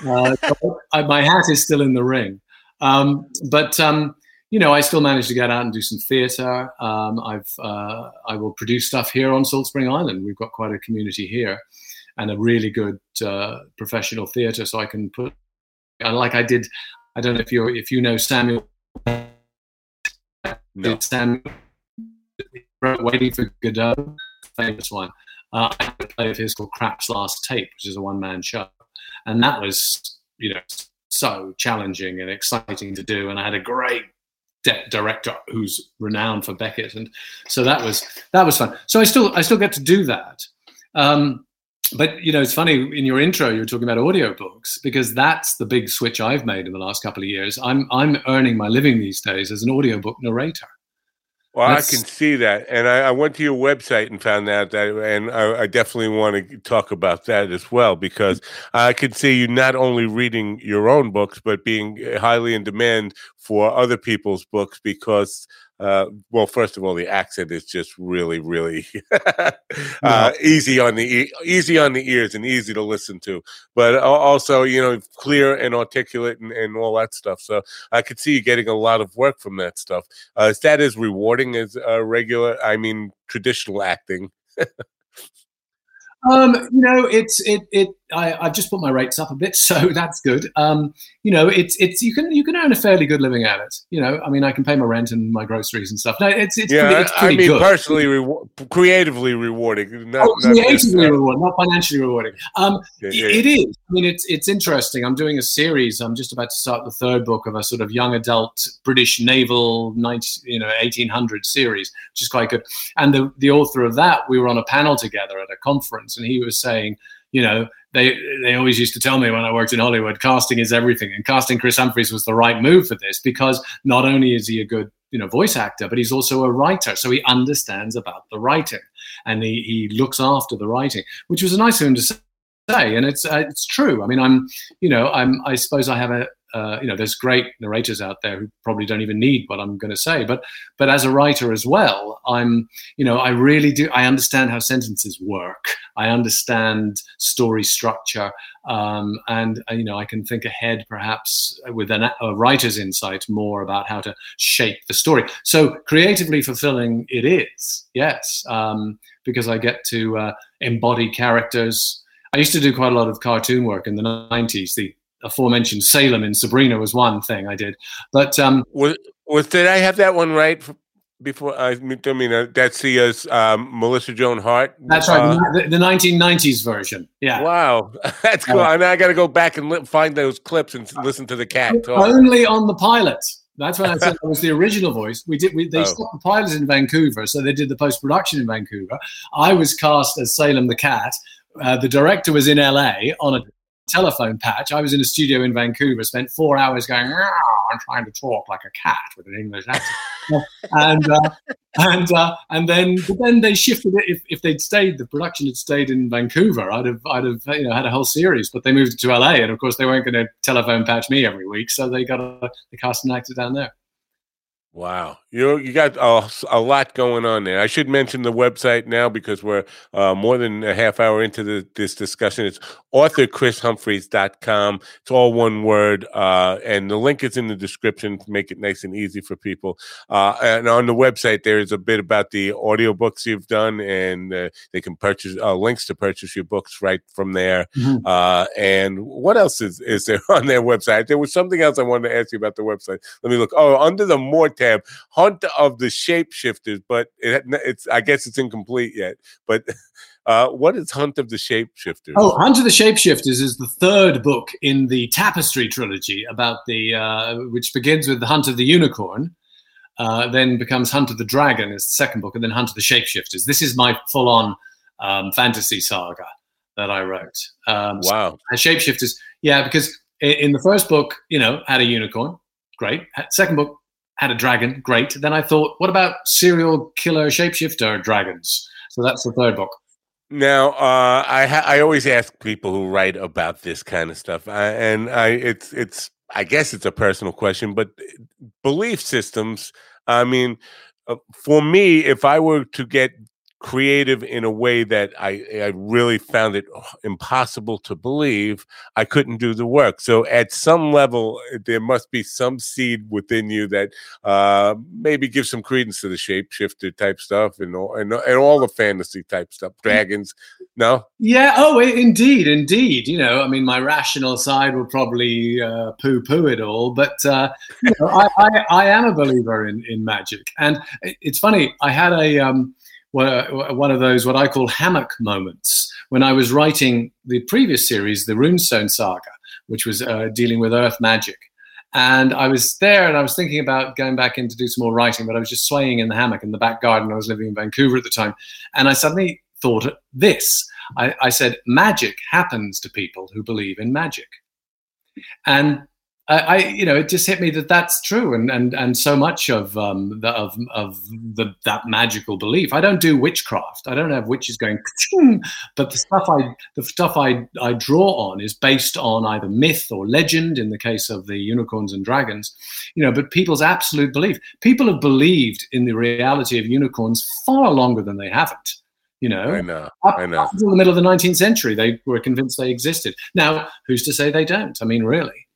uh, <laughs> I, my hat is still in the ring. Um, but um, you know, I still manage to get out and do some theatre. Um, I've uh, I will produce stuff here on Salt Spring Island. We've got quite a community here, and a really good uh, professional theatre. So I can put, like I did. I don't know if you if you know Samuel. No. Samuel waiting for Godot, famous one. Uh, I had a play of his called Krapp's Last Tape, which is a one man show, and that was you know so challenging and exciting to do. And I had a great de- director who's renowned for Beckett, and so that was that was fun. So I still I still get to do that. Um, but you know, it's funny in your intro you were talking about audiobooks because that's the big switch I've made in the last couple of years. I'm I'm earning my living these days as an audiobook narrator. Well, That's- I can see that, and I, I went to your website and found out that, and I, I definitely want to talk about that as well because I can see you not only reading your own books but being eh, highly in demand for other people's books because, uh, well, first of all, the accent is just really, really <laughs> uh, easy on the e- easy on the ears and easy to listen to, but also you know clear and articulate and, and all that stuff. So I could see you getting a lot of work from that stuff. Uh, is that as rewarding as uh, regular? I mean, traditional acting. <laughs> Um, you know, it's it it. I, I've just put my rates up a bit, <laughs> so that's good. Um, you know, it's it's you can you can earn a fairly good living at it. You know, I mean, I can pay my rent and my groceries and stuff. No, it's it's yeah, pretty, it's I mean, good. personally, rewar- creatively rewarding. Not, Oh, not creatively uh, rewarding, not financially rewarding. Um, yeah, it- yeah. it is. I mean, it's it's interesting. I'm doing a series. I'm just about to start the third book of a sort of young adult British naval 19, you know 1800 series, which is quite good. And the the author of that, we were on a panel together at a conference, and he was saying, you know, they they always used to tell me when I worked in Hollywood, casting is everything, and casting Chris Humphreys was the right move for this because not only is he a good you know voice actor, but he's also a writer, so he understands about the writing and he, he looks after the writing, which was a nice him to say. And it's uh, it's true. I mean, I'm you know I'm I suppose I have a uh, you know there's great narrators out there who probably don't even need what I'm going to say, but but as a writer as well, I'm you know I really do I understand how sentences work. I understand story structure, um, and uh, you know I can think ahead perhaps with an, a writer's insight more about how to shape the story. So creatively fulfilling it is, yes, um, because I get to uh, embody characters. I used to do quite a lot of cartoon work in the 90s. The aforementioned Salem in Sabrina was one thing I did, but um, Was, was did I have that one right before? I mean, I mean uh, that's the uh, um, Melissa Joan Hart. that's right, uh, the, the 1990s version. Yeah. Wow, <laughs> that's cool. Uh, and I got to go back and li- find those clips and listen to the cat talk. Only on the pilot. That's when I said <laughs> I was the original voice. We did. We, they Oh. stopped the pilot in Vancouver, so they did the post production in Vancouver. I was cast as Salem the cat. Uh, the director was in LA on a telephone patch. I was in a studio in Vancouver. Spent four hours going. And trying to talk like a cat with an English accent. <laughs> and uh, and uh, and then but then they shifted it. If, if they'd stayed, the production had stayed in Vancouver, I'd have I'd have you know had a whole series. But they moved to LA, and of course they weren't going to telephone patch me every week, so they got a cast an actor down there. Wow, you you got a, a lot going on there. I should mention the website now because we're uh, more than a half hour into the, this discussion. It's authorchrisHumphreys.com. It's all one word, uh, and the link is in the description to make it nice and easy for people. Uh, and on the website, there is a bit about the audiobooks you've done, and uh, they can purchase uh, links to purchase your books right from there. Mhm. Uh, and what else is, is there <laughs> on their website? There was something else I wanted to ask you about the website. Let me look. Oh, under the more tab, Hunt of the Shapeshifters, but it, it's I guess it's incomplete yet. But <laughs> uh, what is Hunt of the Shapeshifters? Oh, Hunt of the Shapeshifters is the third book in the Tapestry trilogy about the uh, which begins with the Hunt of the Unicorn, uh, then becomes Hunt of the Dragon is the second book, and then Hunt of the Shapeshifters. This is my full-on um, fantasy saga that I wrote. Um, wow. and shapeshifters yeah because in the first book you know had a unicorn great second book had a dragon great then i thought what about serial killer shapeshifter dragons so that's the third book Now, uh, I ha- I always ask people who write about this kind of stuff, I, and I it's it's I guess it's a personal question, but belief systems. I mean, uh, for me, if I were to get creative in a way that I, I really found it impossible to believe, I couldn't do the work. So at some level, there must be some seed within you that uh, maybe gives some credence to the shapeshifter type stuff and all, and, and all the fantasy type stuff. Mm. Dragons, no? Yeah. Oh, indeed, indeed. You know, I mean, my rational side will probably uh, poo-poo it all, but uh, you know, I, I, I, am a believer in in magic, and it's funny. I had a um, one of those what I call hammock moments when I was writing the previous series, the Runestone Saga, which was uh, dealing with Earth magic. And I was there and I was thinking about going back in to do some more writing, but I was just swaying in the hammock in the back garden. I was living in Vancouver at the time. And I suddenly thought this I, I said, magic happens to people who believe in magic. And I, you know, it just hit me that that's true, and and and so much of um, the, of of the, that magical belief. I don't do witchcraft. I don't have witches going, but the stuff I the stuff I I draw on is based on either myth or legend. In the case of the unicorns and dragons, you know, but people's absolute belief. People have believed in the reality of unicorns far longer than they haven't. You know, I know, up, I know. Up until the middle of the 19th century, they were convinced they existed. Now, who's to say they don't? I mean, really.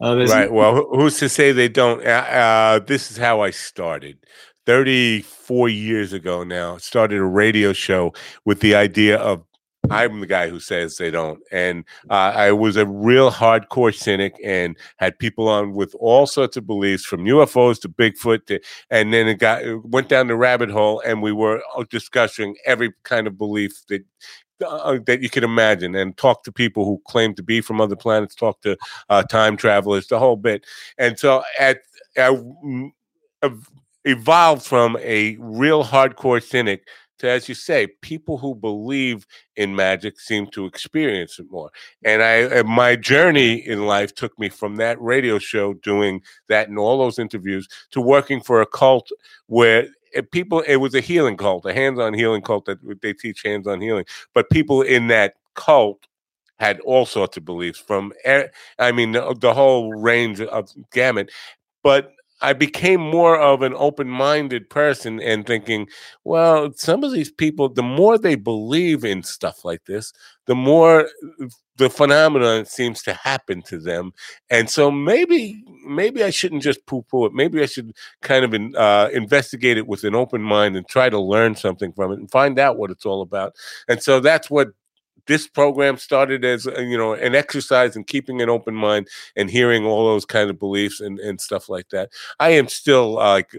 Uh, right. Well, who's to say they don't? Uh, uh, this is how I started. 34 years ago now, started a radio show with the idea of I'm the guy who says they don't. And uh, I was a real hardcore cynic and had people on with all sorts of beliefs from UFOs to Bigfoot to, and then it got it went down the rabbit hole and we were uh, discussing every kind of belief that uh, that you can imagine and talk to people who claim to be from other planets, talk to uh, time travelers, the whole bit. And so at, I evolved from a real hardcore cynic to, as you say, people who believe in magic seem to experience it more. And I, my journey in life took me from that radio show, doing that and all those interviews, to working for a cult where Eh, people it was a healing cult, a hands-on healing cult that they teach hands-on healing. But people in that cult had all sorts of beliefs from eh, I mean the, the whole range of gamut. But I became more of an open-minded person and thinking, well, some of these people, the more they believe in stuff like this, the more the phenomenon seems to happen to them. And so maybe maybe i shouldn't just poo-poo it. Maybe i should kind of in, uh, investigate it with an open mind and try to learn something from it and find out what it's all about. And so that's what this program started as uh, you know an exercise in keeping an open mind and hearing all those kind of beliefs and, and stuff like that i am still like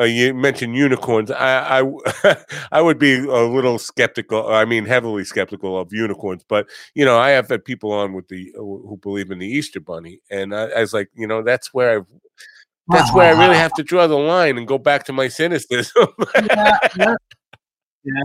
uh, you mentioned unicorns. I, I <laughs> I would be a little skeptical. I mean, heavily skeptical of unicorns. But you know, I have had people on with the uh, who believe in the Easter Bunny, and I, I was like, you know, that's where I that's where I really have to draw the line and go back to my cynicism. yeah, yeah. Yeah,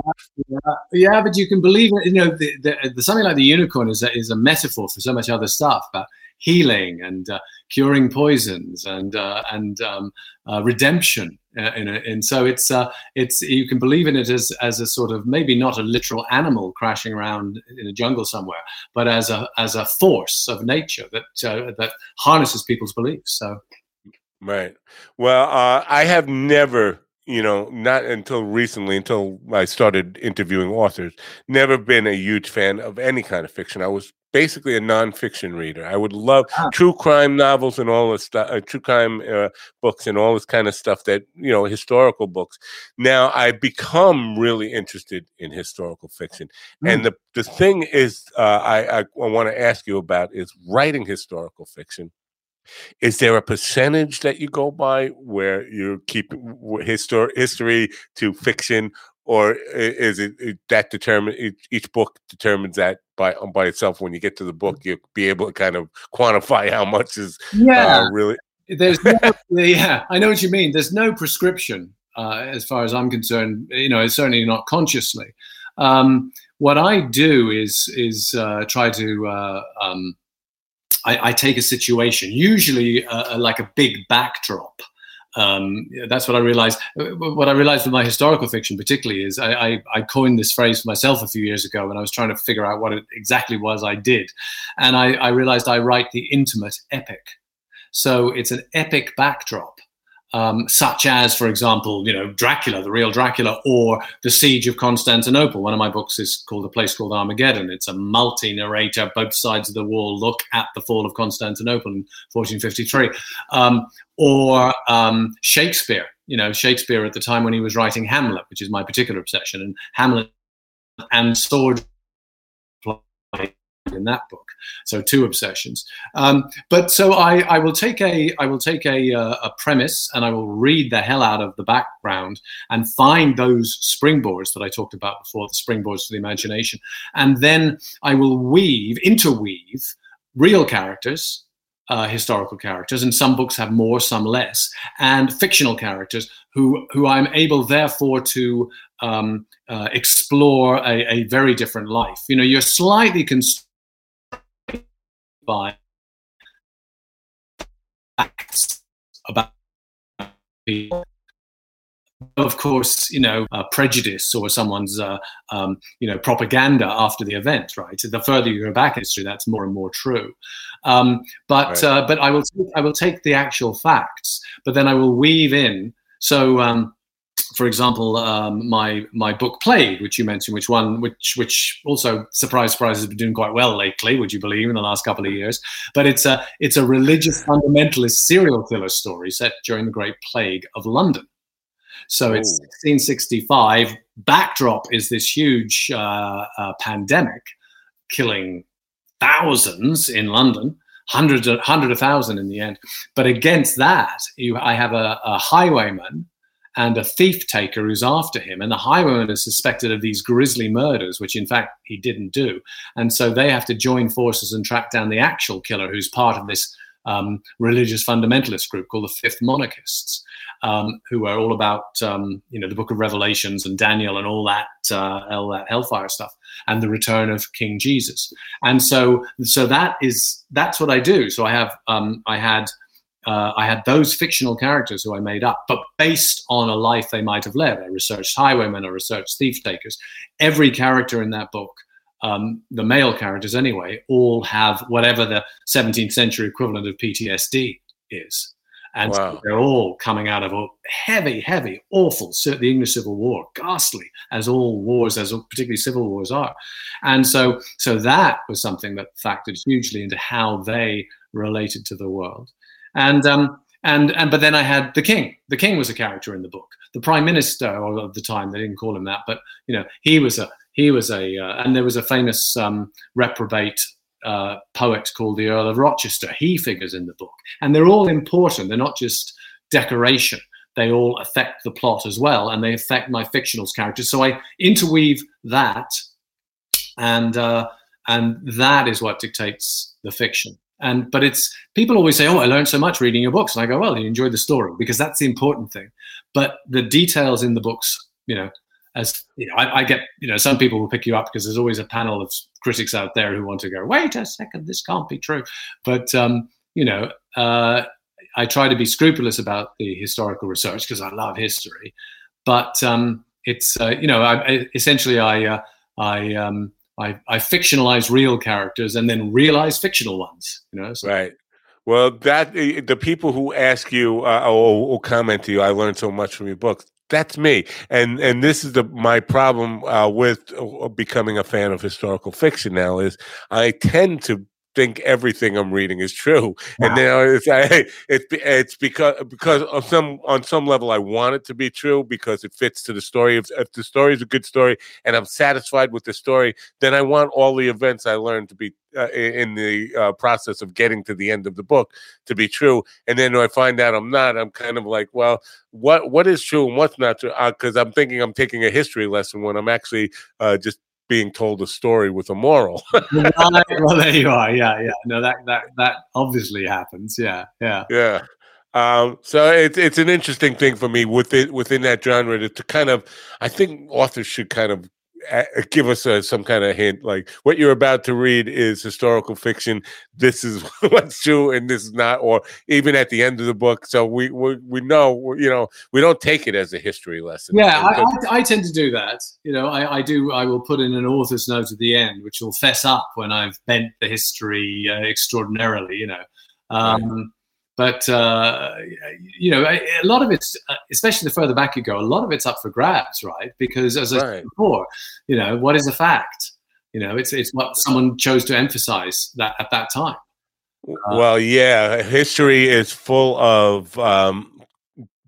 yeah, yeah, but you can believe it. You know, the, the, the, something like the unicorn is a, is a metaphor for so much other stuff about healing and uh, curing poisons and uh, and um, uh, redemption. Uh, in and so it's uh, it's you can believe in it as as a sort of maybe not a literal animal crashing around in a jungle somewhere, but as a as a force of nature that uh, that harnesses people's beliefs. So. Right. Well, I have never you know, not until recently, until I started interviewing authors, never been a huge fan of any kind of fiction. I was basically a nonfiction reader. I would love ah. true crime novels and all this stuff, uh, true crime uh, books and all this kind of stuff that, you know, historical books. Now I've become really interested in historical fiction. Mm. And the, the thing is, uh, I, I, I want to ask you about is writing historical fiction is there a percentage that you go by where you keep histor- history to fiction, or is it that determine each book determines that by by itself? When you get to the book, you'll be able to kind of quantify how much is uh, yeah uh, really. There's no, <laughs> yeah, I know what you mean. There's no prescription uh, as far as I'm concerned. You know, certainly not consciously. Um, what I do is is uh, try to uh, um, I, I take a situation, usually uh, uh, like a big backdrop. Um, that's what I realized. Uh, what I realized with my historical fiction, particularly, is I, I, I, coined this phrase for myself a few years ago when I was trying to figure out what it exactly was I did, and I, I realized I write the intimate epic. So it's an epic backdrop, um, such as, for example, you know, Dracula, the real Dracula, or The Siege of Constantinople. One of my books is called A Place Called Armageddon. It's a multi-narrator, both sides of the wall look at the fall of Constantinople in 1453. Um, or um, Shakespeare, you know, Shakespeare at the time when he was writing Hamlet, which is my particular obsession, and Hamlet and sword in that book. So two obsessions. Um, but so I, I will take a I will take a, uh, a premise and I will read the hell out of the background and find those springboards that I talked about before, the springboards for the imagination, and then I will weave interweave real characters. Uh, historical characters, and some books have more, some less, and fictional characters who who I'm able, therefore, to um, uh, explore a, a, very different life. You know, you're slightly constrained by facts about people. Of course, you know, uh, prejudice or someone's, uh, um, you know, propaganda after the event, right? The further you go back in history, that's more and more true. Um, but right. uh, but I will I will take the actual facts, but then I will weave in. So um, for example, um, my my book Plague, which you mentioned, which one, which which also surprise surprise has been doing quite well lately. Would you believe in the last couple of years? But it's a it's a religious fundamentalist serial killer story set during the Great Plague of London. So it's 1665. Backdrop is this huge uh, uh, pandemic, killing thousands in London hundreds of hundred of thousand in the end. But against that, you, I have a, a highwayman and a thief taker who's after him. And the highwayman is suspected of these grisly murders, which in fact he didn't do. And so they have to join forces and track down the actual killer who's part of this um, religious fundamentalist group called the Fifth Monarchists, um, who are all about um, you know the Book of Revelations and Daniel and all that uh, all that hellfire stuff and the return of King Jesus. And so so that is that's what I do. So I have um, I had uh, I had those fictional characters who I made up, but based on a life they might have led. I researched highwaymen, I researched thief takers. Every character in that book, um, the male characters anyway, all have whatever the 17th century equivalent of PTSD is. And wow. so they're all coming out of a heavy, heavy, awful, the English Civil War, ghastly as all wars, as particularly civil wars are. And so, so that was something that factored hugely into how they related to the world. And um, and and but then I had the king. The king was a character in the book. The prime minister of the time they didn't call him that, but you know he was a he was a uh, and there was a famous um, reprobate uh, poet called the Earl of Rochester. He figures in the book, and they're all important. They're not just decoration. They all affect the plot as well, and they affect my fictional characters. So I interweave that, and uh, and that is what dictates the fiction. And but it's people always say, "Oh, I learned so much reading your books," and I go, "Well, you enjoyed the story because that's the important thing." But the details in the books, you know, as you know, I, I, get, you know, some people will pick you up because there's always a panel of critics out there who want to go, "Wait a second, this can't be true." But um, you know, uh, I try to be scrupulous about the historical research because I love history. But um, it's, uh, you know, I, essentially I, uh, I um, I, I fictionalize real characters and then realize fictional ones. You know, so. right. Well, that eh, the people who ask you uh, or, or, comment to you, I learned so much from your books. That's me, and and this is the my problem uh, with uh, becoming a fan of historical fiction. Now is I tend to think everything I'm reading is true. Wow. And now it's I, it's it's because because on some on some level I want it to be true because it fits to the story. If, if the story is a good story and I'm satisfied with the story, then I want all the events I learned to be uh, in the uh, process of getting to the end of the book to be true. And then when I find out I'm not, I'm kind of like, well, what what is true and what's not true? Because uh, I'm thinking I'm taking a history lesson when I'm actually uh, just being told a story with a moral. <laughs> well, there you are. Yeah, yeah. No, that that that obviously happens. Yeah, yeah, yeah. Um, so it's it's an interesting thing for me within within that genre to, to kind of. I think authors should kind of give us a, some kind of hint like what you're about to read is historical fiction. This is <laughs> what's true and this is not or even at the end of the book. So we we, we know you know we don't take it as a history lesson. Yeah I, I, I, tend to do that you know I, I do i will put in an author's note at the end which will fess up when i've bent the history uh, extraordinarily you know. Um, but uh, you know, a, a, lot of it's, uh, especially the further back you go, a lot of it's up for grabs, right? Because as I said before, you know, what is a fact? You know, it's it's what someone chose to emphasize that at that time. Well, yeah, history is full of um,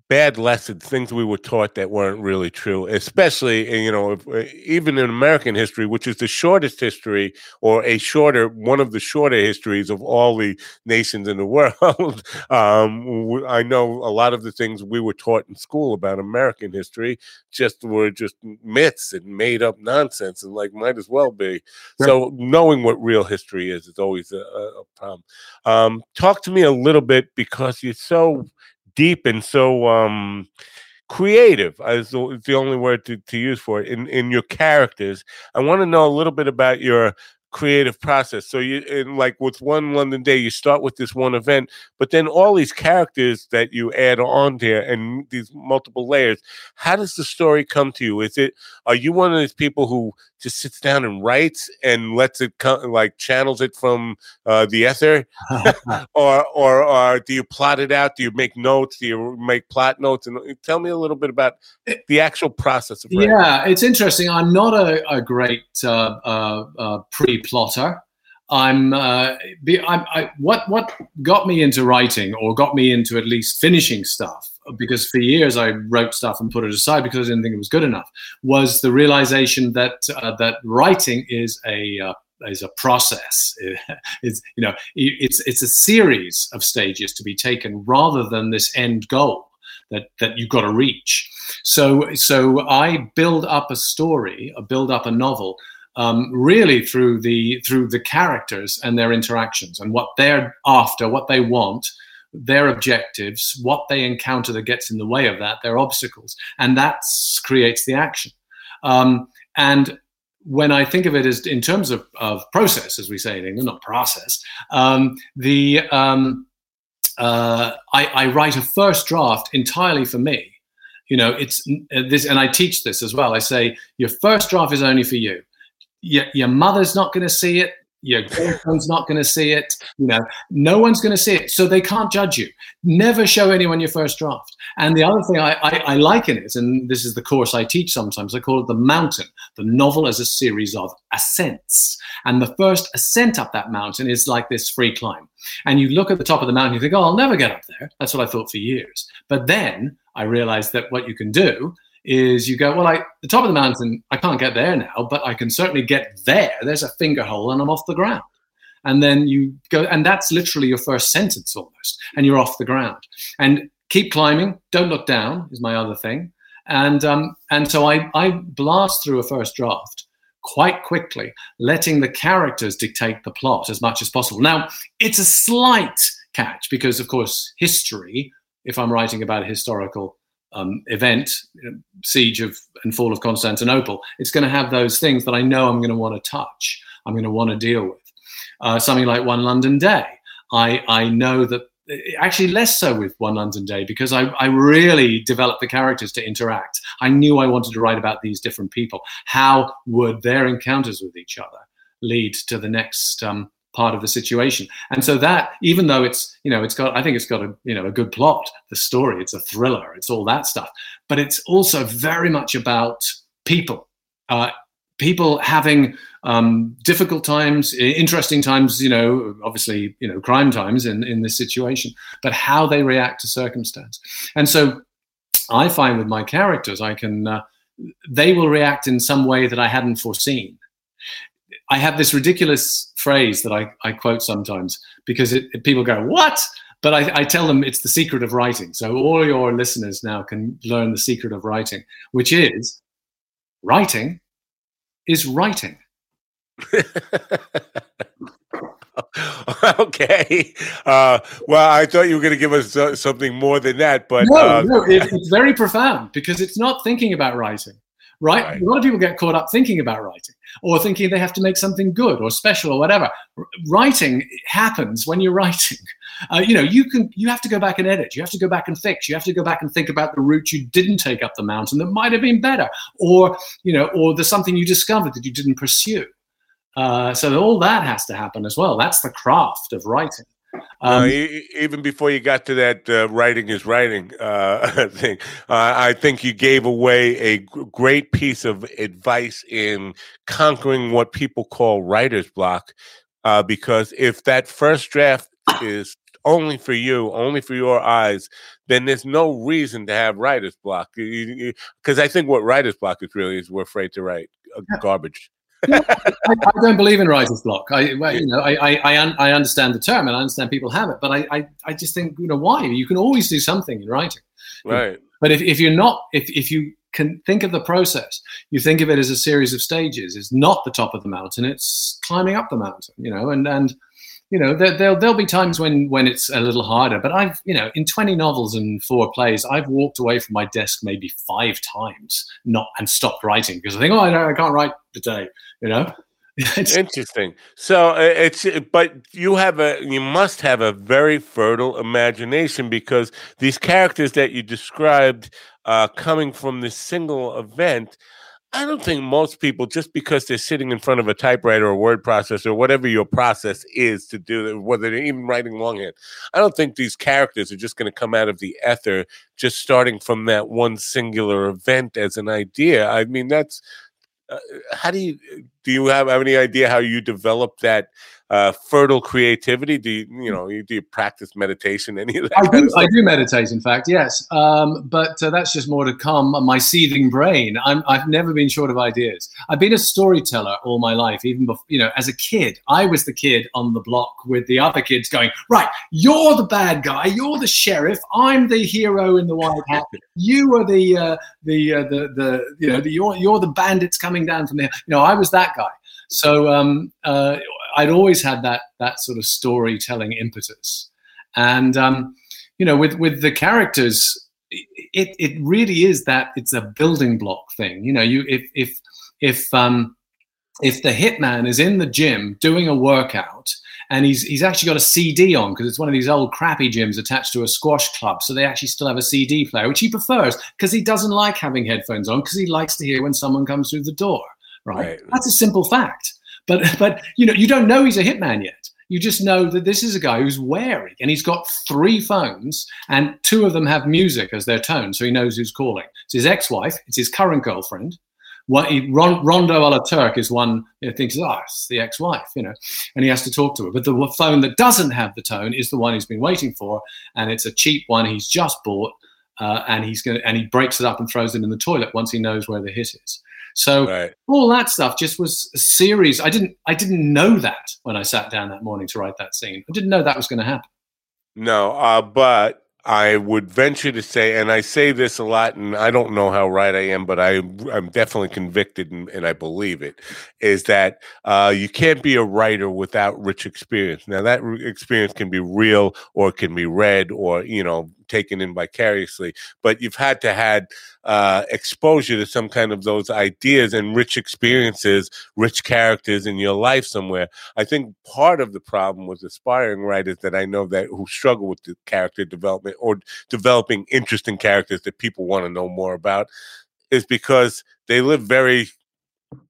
bad lessons, things we were taught that weren't really true, especially, eh, you know, if, eh, even in American history, which is the shortest history or a shorter, one of the shorter histories of all the nations in the <laughs> world. um, I know a lot of the things we were taught in school about American history just were just myths and made up nonsense and like might as well be. Sure. So knowing what real history is is always a, a problem. Um, talk to me a little bit because you're so deep and so um, creative is the, the only word to, to use for it in, in your characters. I want to know a little bit about your creative process. So you in like with one London day, you start with this one event, but then all these characters that you add on there and these multiple layers. How does the story come to you? Is it are you one of these people who just sits down and writes and lets it come like channels it from uh, the ether, <laughs> <laughs> or, or or do you plot it out? Do you make notes? Do you make plot notes? And uh, tell me a little bit about eh the actual process of writing. Yeah, it's interesting. I'm not a, a great uh, uh, uh pre-plotter. I'm, uh, I'm I, what what got me into writing or got me into at least finishing stuff because for years I wrote stuff and put it aside because I didn't think it was good enough was the realization that uh, that writing is a uh, is a process. <laughs> it's you know it's it's a series of stages to be taken rather than this end goal that that you've got to reach. So so I build up a story, I build up a novel um, really through the through the characters and their interactions and what they're after, what they want, their objectives, what they encounter that gets in the way of that, their obstacles, and that creates the action. Um, and when I think of it as in terms of, of process, as we say in England, not process, um, the um, uh, I, I, write a first draft entirely for me. You know, it's uh, this, and I teach this as well. I say your first draft is only for you your, your mother's not going to see it your girlfriend's not going to see it you know no one's going to see it so they can't judge you. Never show anyone your first draft. And the other thing I, I, I, like in it and this is the course i teach sometimes i call it the mountain the novel as a series of ascents. And the first ascent up that mountain is like this free climb. And you look at the top of the mountain you think oh i'll never get up there. That's what i thought for years. But then i realized that what you can do is you go, well, I the top of the mountain, I can't get there now, but I can certainly get there. There's a finger hole, and I'm off the ground. And then you go, and that's literally your first sentence almost, and you're off the ground. And keep climbing. Don't look down is my other thing. And um, and so I I blast through a first draft quite quickly, letting the characters dictate the plot as much as possible. Now it's a slight catch because, of course, history. If I'm writing about a historical um, event, siege of and fall of Constantinople, it's going to have those things that I know I'm going to want to touch. I'm going to want to deal with. Uh, something like One London Day, I I know that actually less so with One London Day because I, I really developed the characters to interact. I knew I wanted to write about these different people. How would their encounters with each other lead to the next um, part of the situation. And so that, even though it's, you know, it's got, I think it's got a, you know, a good plot, the story, it's a thriller, it's all that stuff, but it's also very much about people, uh, people having um, difficult times, interesting times, you know, obviously, you know, crime times in, in this situation, but how they react to circumstance. And so I find with my characters, I can, uh, they will react in some way that I hadn't foreseen. I have this ridiculous phrase that I, I quote sometimes because it, it, people go, What? But I, I, tell them it's the secret of writing. So all your listeners now can learn the secret of writing, which is writing is writing. <laughs> okay. Uh, well, I thought you were going to give us uh, something more than that, but no, uh, no, it, it's very profound because it's not thinking about writing right? right? A lot of people get caught up thinking about writing or thinking they have to make something good or special or whatever. writing happens when you're writing. <laughs> Uh, you know, you can you have to go back and edit. You have to go back and fix. You have to go back and think about the route you didn't take up the mountain that might have been better, or you know, or there's something you discovered that you didn't pursue. Uh, so all that has to happen as well. That's the craft of writing. Um, uh, even before you got to that uh, writing is writing <laughs> uh, thing, uh, I think you gave away a g- great piece of advice in conquering what people call writer's block. Uh, because if that first draft is only for you, only for your eyes, then there's no reason to have writer's block. Because I think what writer's block is really is we're afraid to write uh, I, I, don't believe in writer's block. I, you know, I, I, I, understand the term and I understand people have it, but I, I, I just think, you know, why? You can always do something in writing. Right. But if, if you're not, if, if you can think of the process, you think of it as a series of stages. It's not the top of the mountain; it's climbing up the mountain. You know, and and you know, there, will there'll be times when when it's a little harder. But I've, you know, in 20 novels and four plays, I've walked away from my desk maybe five times, not and stopped writing because I think, oh, I, I can't write today. You know. <laughs> it's Interesting. So uh, it's, uh, but you have a, you must have a very fertile imagination because these characters that you described, uh, coming from this single event, I don't think most people, just because they're sitting in front of a typewriter or word processor or whatever your process is to do whether they're even writing longhand, I don't think these characters are just going to come out of the ether just starting from that one singular event as an idea. I mean, that's uh, how do you do you have, have any idea how you develop that uh, fertile creativity? Do you, you know, do you practice meditation? Any of that? I do. I do meditate, in fact, yes. Um, but uh, that's just more to calm my seething brain. i have never been short of ideas. I've been a storyteller all my life, even before, you know, as a kid. I was the kid on the block with the other kids going, right, you're the bad guy, you're the sheriff, I'm the hero in the white hat, you are the uh, the, uh, the the you know the, you're you're the bandits coming down from there. You know, I was that guy. So um, uh, I'd always had that that sort of storytelling impetus, and um, you know, with with the characters, it it really is that it's a building block thing. You know, you if if if um, if the hitman is in the gym doing a workout and he's he's actually got a CD on because it's one of these old crappy gyms attached to a squash club, so they actually still have a CD player, which he prefers because he doesn't like having headphones on because he likes to hear when someone comes through the door. Right? right? That's a simple fact. But but you know you don't know he's a hitman yet. You just know that this is a guy who's wary, and he's got three phones, and two of them have music as their tone, so he knows who's calling. It's his ex-wife, it's his current girlfriend. What he, Rondo a la Turk is one you know, thinks, oh, it's the ex-wife, you know, and he has to talk to her. But the phone that doesn't have the tone is the one he's been waiting for, and it's a cheap one he's just bought, uh, and he's going and he breaks it up and throws it in the toilet once he knows where the hit is. So right. all that stuff just was a series. I didn't I didn't know that when I sat down that morning to write that scene. I didn't know that was going to happen. No, uh, but I would venture to say, and I say this a lot, and I don't know how right I am, but I, I'm definitely convicted and, and I believe it, is that uh, you can't be a writer without rich experience. Now, that experience can be real or it can be read or, you know, taken in vicariously, but you've had to had uh, exposure to some kind of those ideas and rich experiences, rich characters in your life somewhere. I think part of the problem with aspiring writers that I know that who struggle with the character development or developing interesting characters that people want to know more about is because they live very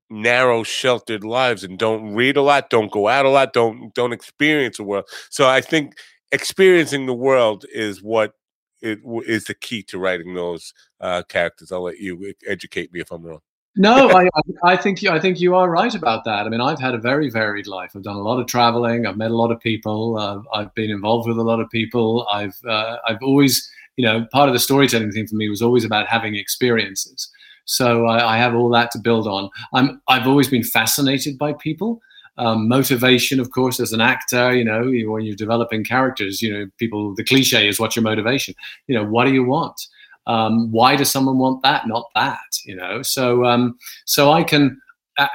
narrow sheltered lives and don't read a lot don't go out a lot don't don't experience the world so i think experiencing the world is what it is the key to writing those uh, characters. I'll let you educate me if I'm wrong. no, I, I think you, I think you are right about that. I mean, I've had a very varied life. I've done a lot of traveling. I've met a lot of people. Uh, I've been involved with a lot of people. I've uh, I've always, you know, part of the storytelling thing for me was always about having experiences. So I, I have all that to build on. I'm I've always been fascinated by people um, motivation, of course, as an actor, you know, when you're developing characters, you know, people, the cliche is what's your motivation? You know, what do you want? Um, why does someone want that, not that? You know, so um, so I can,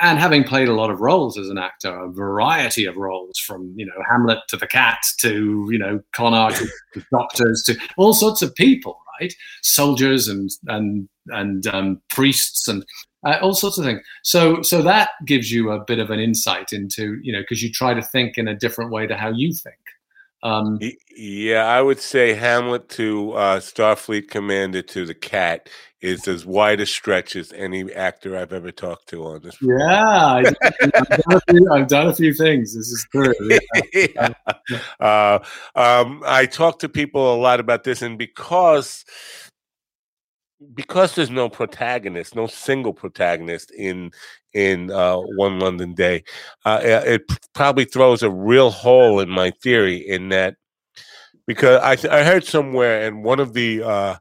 and having played a lot of roles as an actor, a variety of roles from you know Hamlet to the Cat to you know con artists to doctors to all sorts of people, right? Soldiers and and and um, priests and uh, all sorts of things. So so that gives you a bit of an insight into you know because you try to think in a different way to how you think. Um, yeah, I would say Hamlet to uh, Starfleet Commander to the Cat is as wide a stretch as any actor I've ever talked to on this. Yeah, I, have done, few, I've done a few things. This is true. <laughs> Yeah. uh, um, I talk to people a lot about this, and because because there's no protagonist, no single protagonist in in uh, One London Day, uh, it probably throws a real hole in my theory in that because I I heard somewhere and one of the uh,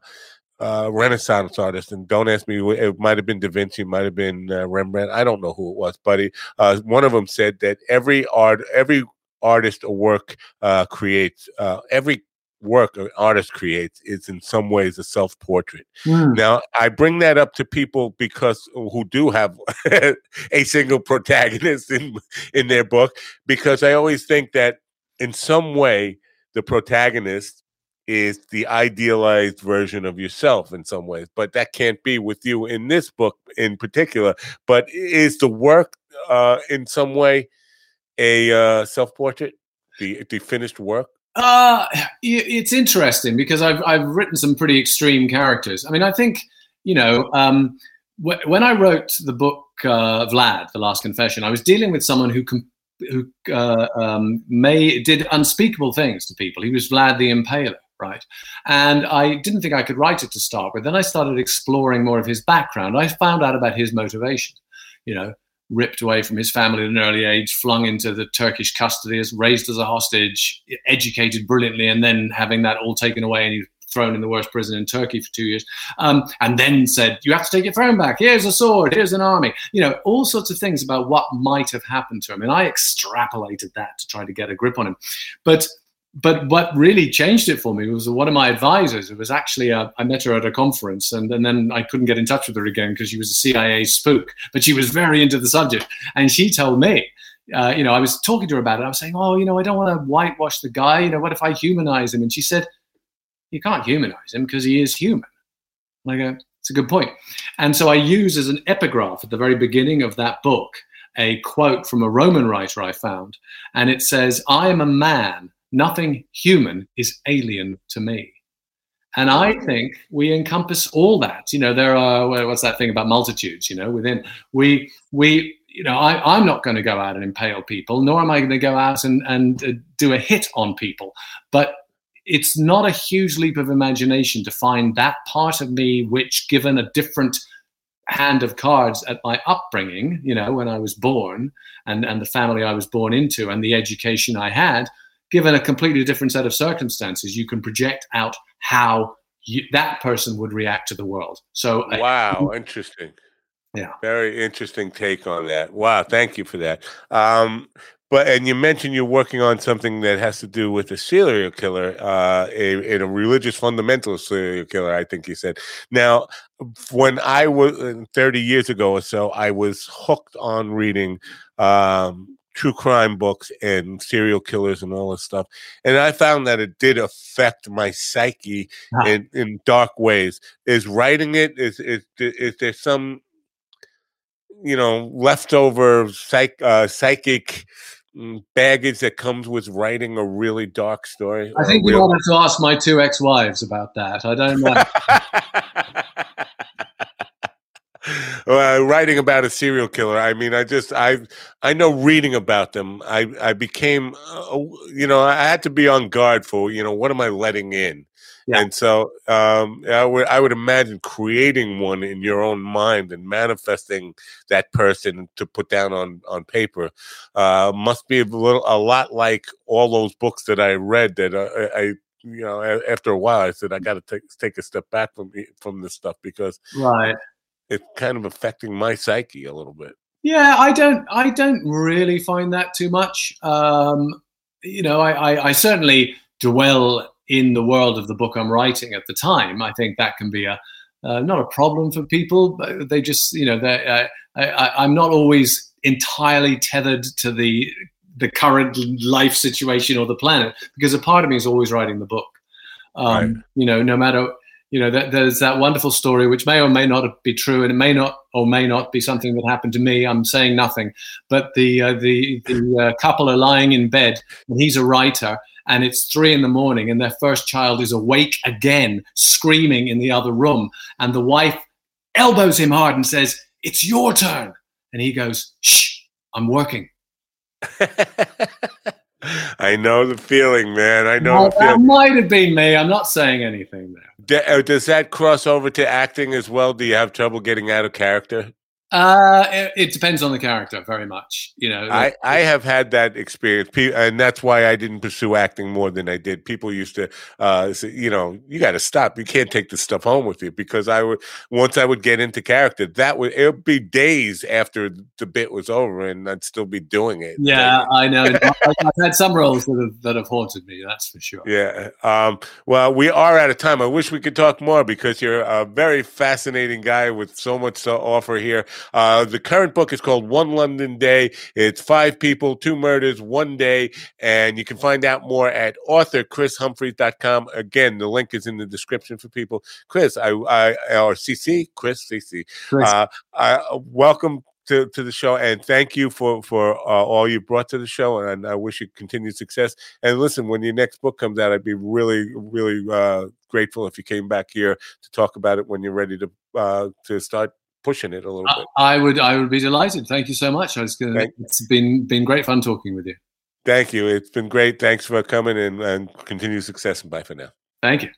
uh, Renaissance artists, and don't ask me, it might have been Da Vinci, might have been uh, Rembrandt, I don't know who it was, but he, uh, one of them said that every art, every artist or work uh, creates, uh, every work an artist creates is in some ways a self portrait. Mm. Now, I bring that up to people because who do have <laughs> a single protagonist in in their book, because I always think that in some way the protagonist is the idealized version of yourself in some ways, but that can't be with you in this book in particular. But is the work uh, in some way a uh, self portrait, the the finished work? Uh, it's interesting because I've I've written some pretty extreme characters. I mean, I think you know um, wh- when I wrote the book uh, Vlad, the Last Confession, I was dealing with someone who com- who uh, um, may did unspeakable things to people. He was Vlad the Impaler, right? And I didn't think I could write it to start with. Then I started exploring more of his background. I found out about his motivation. You know, ripped away from his family at an early age, flung into the Turkish custody, as raised as a hostage, educated brilliantly, and then having that all taken away and he thrown in the worst prison in Turkey for two years, um, and then said, "You have to take your throne back. Here's a sword. Here's an army." You know, all sorts of things about what might have happened to him, and I extrapolated that to try to get a grip on him. But but what really changed it for me was one of my advisors. It was actually a, I met her at a conference, and, and then I couldn't get in touch with her again because she was a CIA spook. But she was very into the subject, and she told me, uh, you know, I was talking to her about it. I was saying, oh, you know, I don't want to whitewash the guy. You know, what if I humanize him? And she said, you can't humanize him because he is human. And I go, it's a good point. And so I use as an epigraph at the very beginning of that book a quote from a Roman writer I found, and it says, "I am a man." Nothing human is alien to me. And I think we encompass all that. You know, there are what's that thing about multitudes? You know, within we we you know I, I'm not going to go out and impale people, nor am I going to go out and and uh, do a hit on people. But it's not a huge leap of imagination to find that part of me which, given a different hand of cards at my upbringing, you know, when I was born and and the family I was born into and the education I had given a completely different set of circumstances, you can project out how you, that person would react to the world. So, wow, I, interesting. Yeah, very interesting take on that. Wow, thank you for that. Um, but and you mentioned you're working on something that has to do with a serial killer, uh, a, a religious fundamentalist serial killer. I think you said. Now, when I was uh, 30 years ago or so, I was hooked on reading um, true crime books and serial killers and all this stuff. And I found that it did affect my psyche huh. in, in dark ways. Is writing it is is is there some you know leftover psych uh, psychic mm, baggage that comes with writing a really dark story? I think you wanted to ask my two ex-wives about that. I don't know. <laughs> uh, writing about a serial killer. I mean, I just I I know reading about them. I I became uh, you know I had to be on guard for you know what am I letting in. Yeah. And so um, I would I would imagine creating one in your own mind and manifesting that person to put down on on paper uh, must be a little a lot like all those books that I read that uh, I you know after a while I said I got to take take a step back from from this stuff because right it's kind of affecting my psyche a little bit. Yeah, I don't I don't really find that too much. Um, you know, I, I, I certainly dwell in the world of the book I'm writing at the time. I think that can be a uh, not a problem for people, but they just you know uh, I, am not always entirely tethered to the the current life situation or the planet because a part of me is always writing the book. Um, right. You know, no matter you know, that, there's that wonderful story which may or may not be true, and it may not or may not be something that happened to me. I'm saying nothing, but the uh, the the uh, couple are lying in bed, and he's a writer, and it's three in the morning, and their first child is awake again, screaming in the other room, and the wife elbows him hard and says, "It's your turn," and he goes, "Shh, I'm working." <laughs> I know the feeling, man. I know Well, that might have been me. I'm not saying anything there. Uh, Does that cross over to acting as well? Do you have trouble getting out of character? Uh, it, it depends on the character very much. You know, I, I have had that experience, and that's why I didn't pursue acting more than I did. People used to, uh, say, you know, you got to stop. You can't take this stuff home with you because I would once I would get into character, that would it would be days after the bit was over, and I'd still be doing it. yeah, I know. <laughs> I've had some roles that have that have haunted me. That's for sure. Yeah. Um, well, we are out of time. I wish we could talk more because you're a very fascinating guy with so much to offer here. Uh, the current book is called One London Day. It's five people, two murders, one day. And you can find out more at authorchrishumphrey.com. Again, the link is in the description for people. Chris, I, I or CC, Chris, CC, Chris. uh, I, welcome to, to the show and thank you for for uh, all you brought to the show and I wish you continued success. And listen, when your next book comes out, I'd be really really uh, grateful if you came back here to talk about it when you're ready to uh, to start pushing it a little bit. I would I would be delighted. Thank you so much. I was gonna, it's been been great fun talking with you. Thank you. It's been great. Thanks for coming and, and continued success and bye for now. Thank you.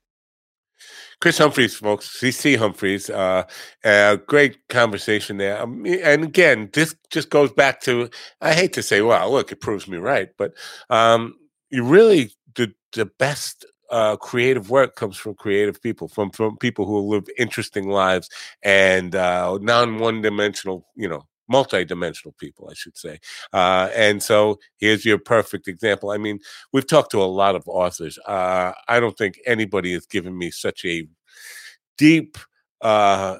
Chris Humphreys, folks, CC Humphreys, uh, uh, great conversation there. Um, and again, this just goes back to I hate to say, well, look, it proves me right, but um, you really the the best uh, creative work comes from creative people, from from people who live interesting lives and uh, non one dimensional, you know, multi-dimensional people, I should say. Uh, and so here's your perfect example. I mean, we've talked to a lot of authors. Uh, I don't think anybody has given me such a deep uh,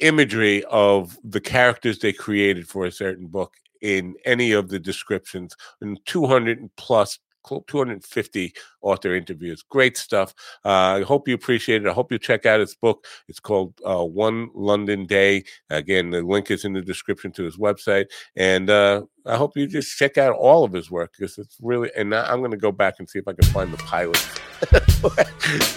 imagery of the characters they created for a certain book in any of the descriptions and 200 plus 250 author interviews great stuff uh, i hope you appreciate it i hope you check out his book it's called uh, one london day again the link is in the description to his website and uh, i hope you just check out all of his work because it's really and i'm going to go back and see if i can find the pilot <laughs>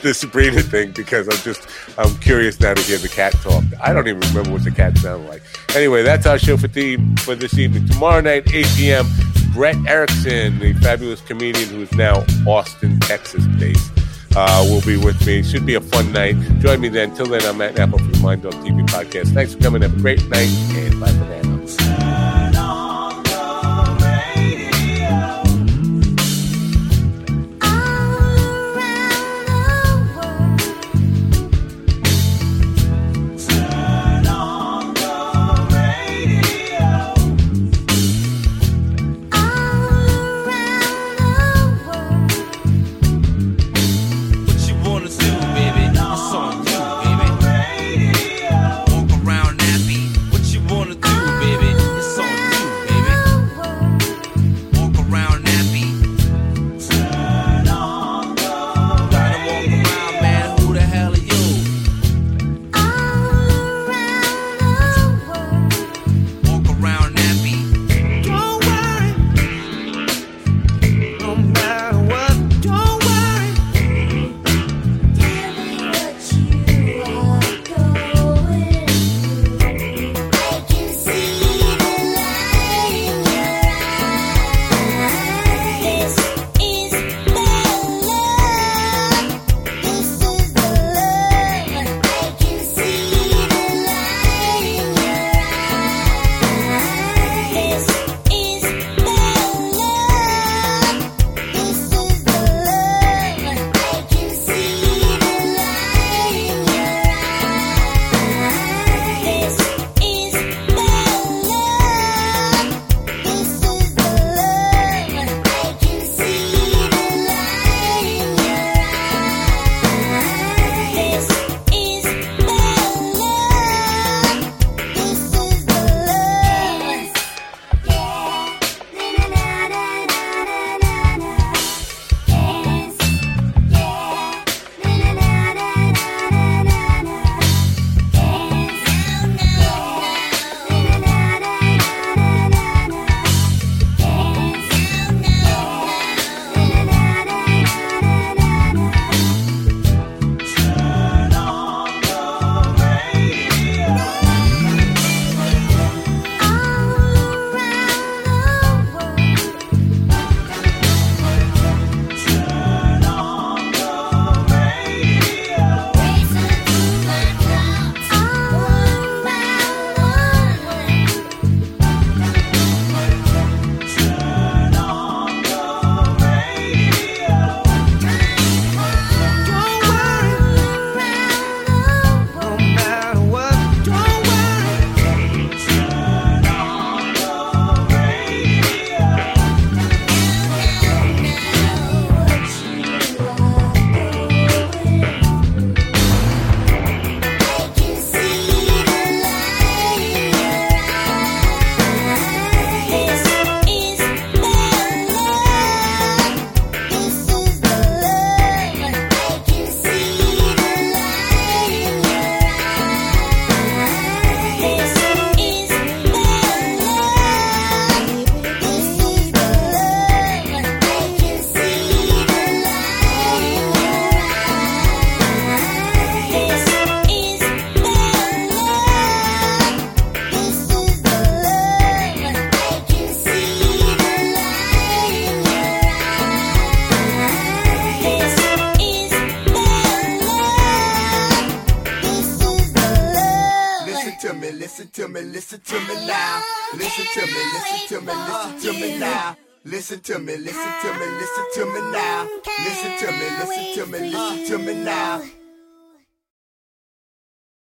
the Sabrina thing because I'm just I'm curious now to hear the cat talk. I don't even remember what the cat sounded like. Anyway, that's our show for theme for this evening. Tomorrow night, 8 p.m. Brett Erickson, the fabulous comedian who is now Austin, Texas based, uh, will be with me. Should be a fun night. Join me then. Till then, I'm Matt Apple from Mind Dog TV podcast. Thanks for coming. Have a great night and bye for now.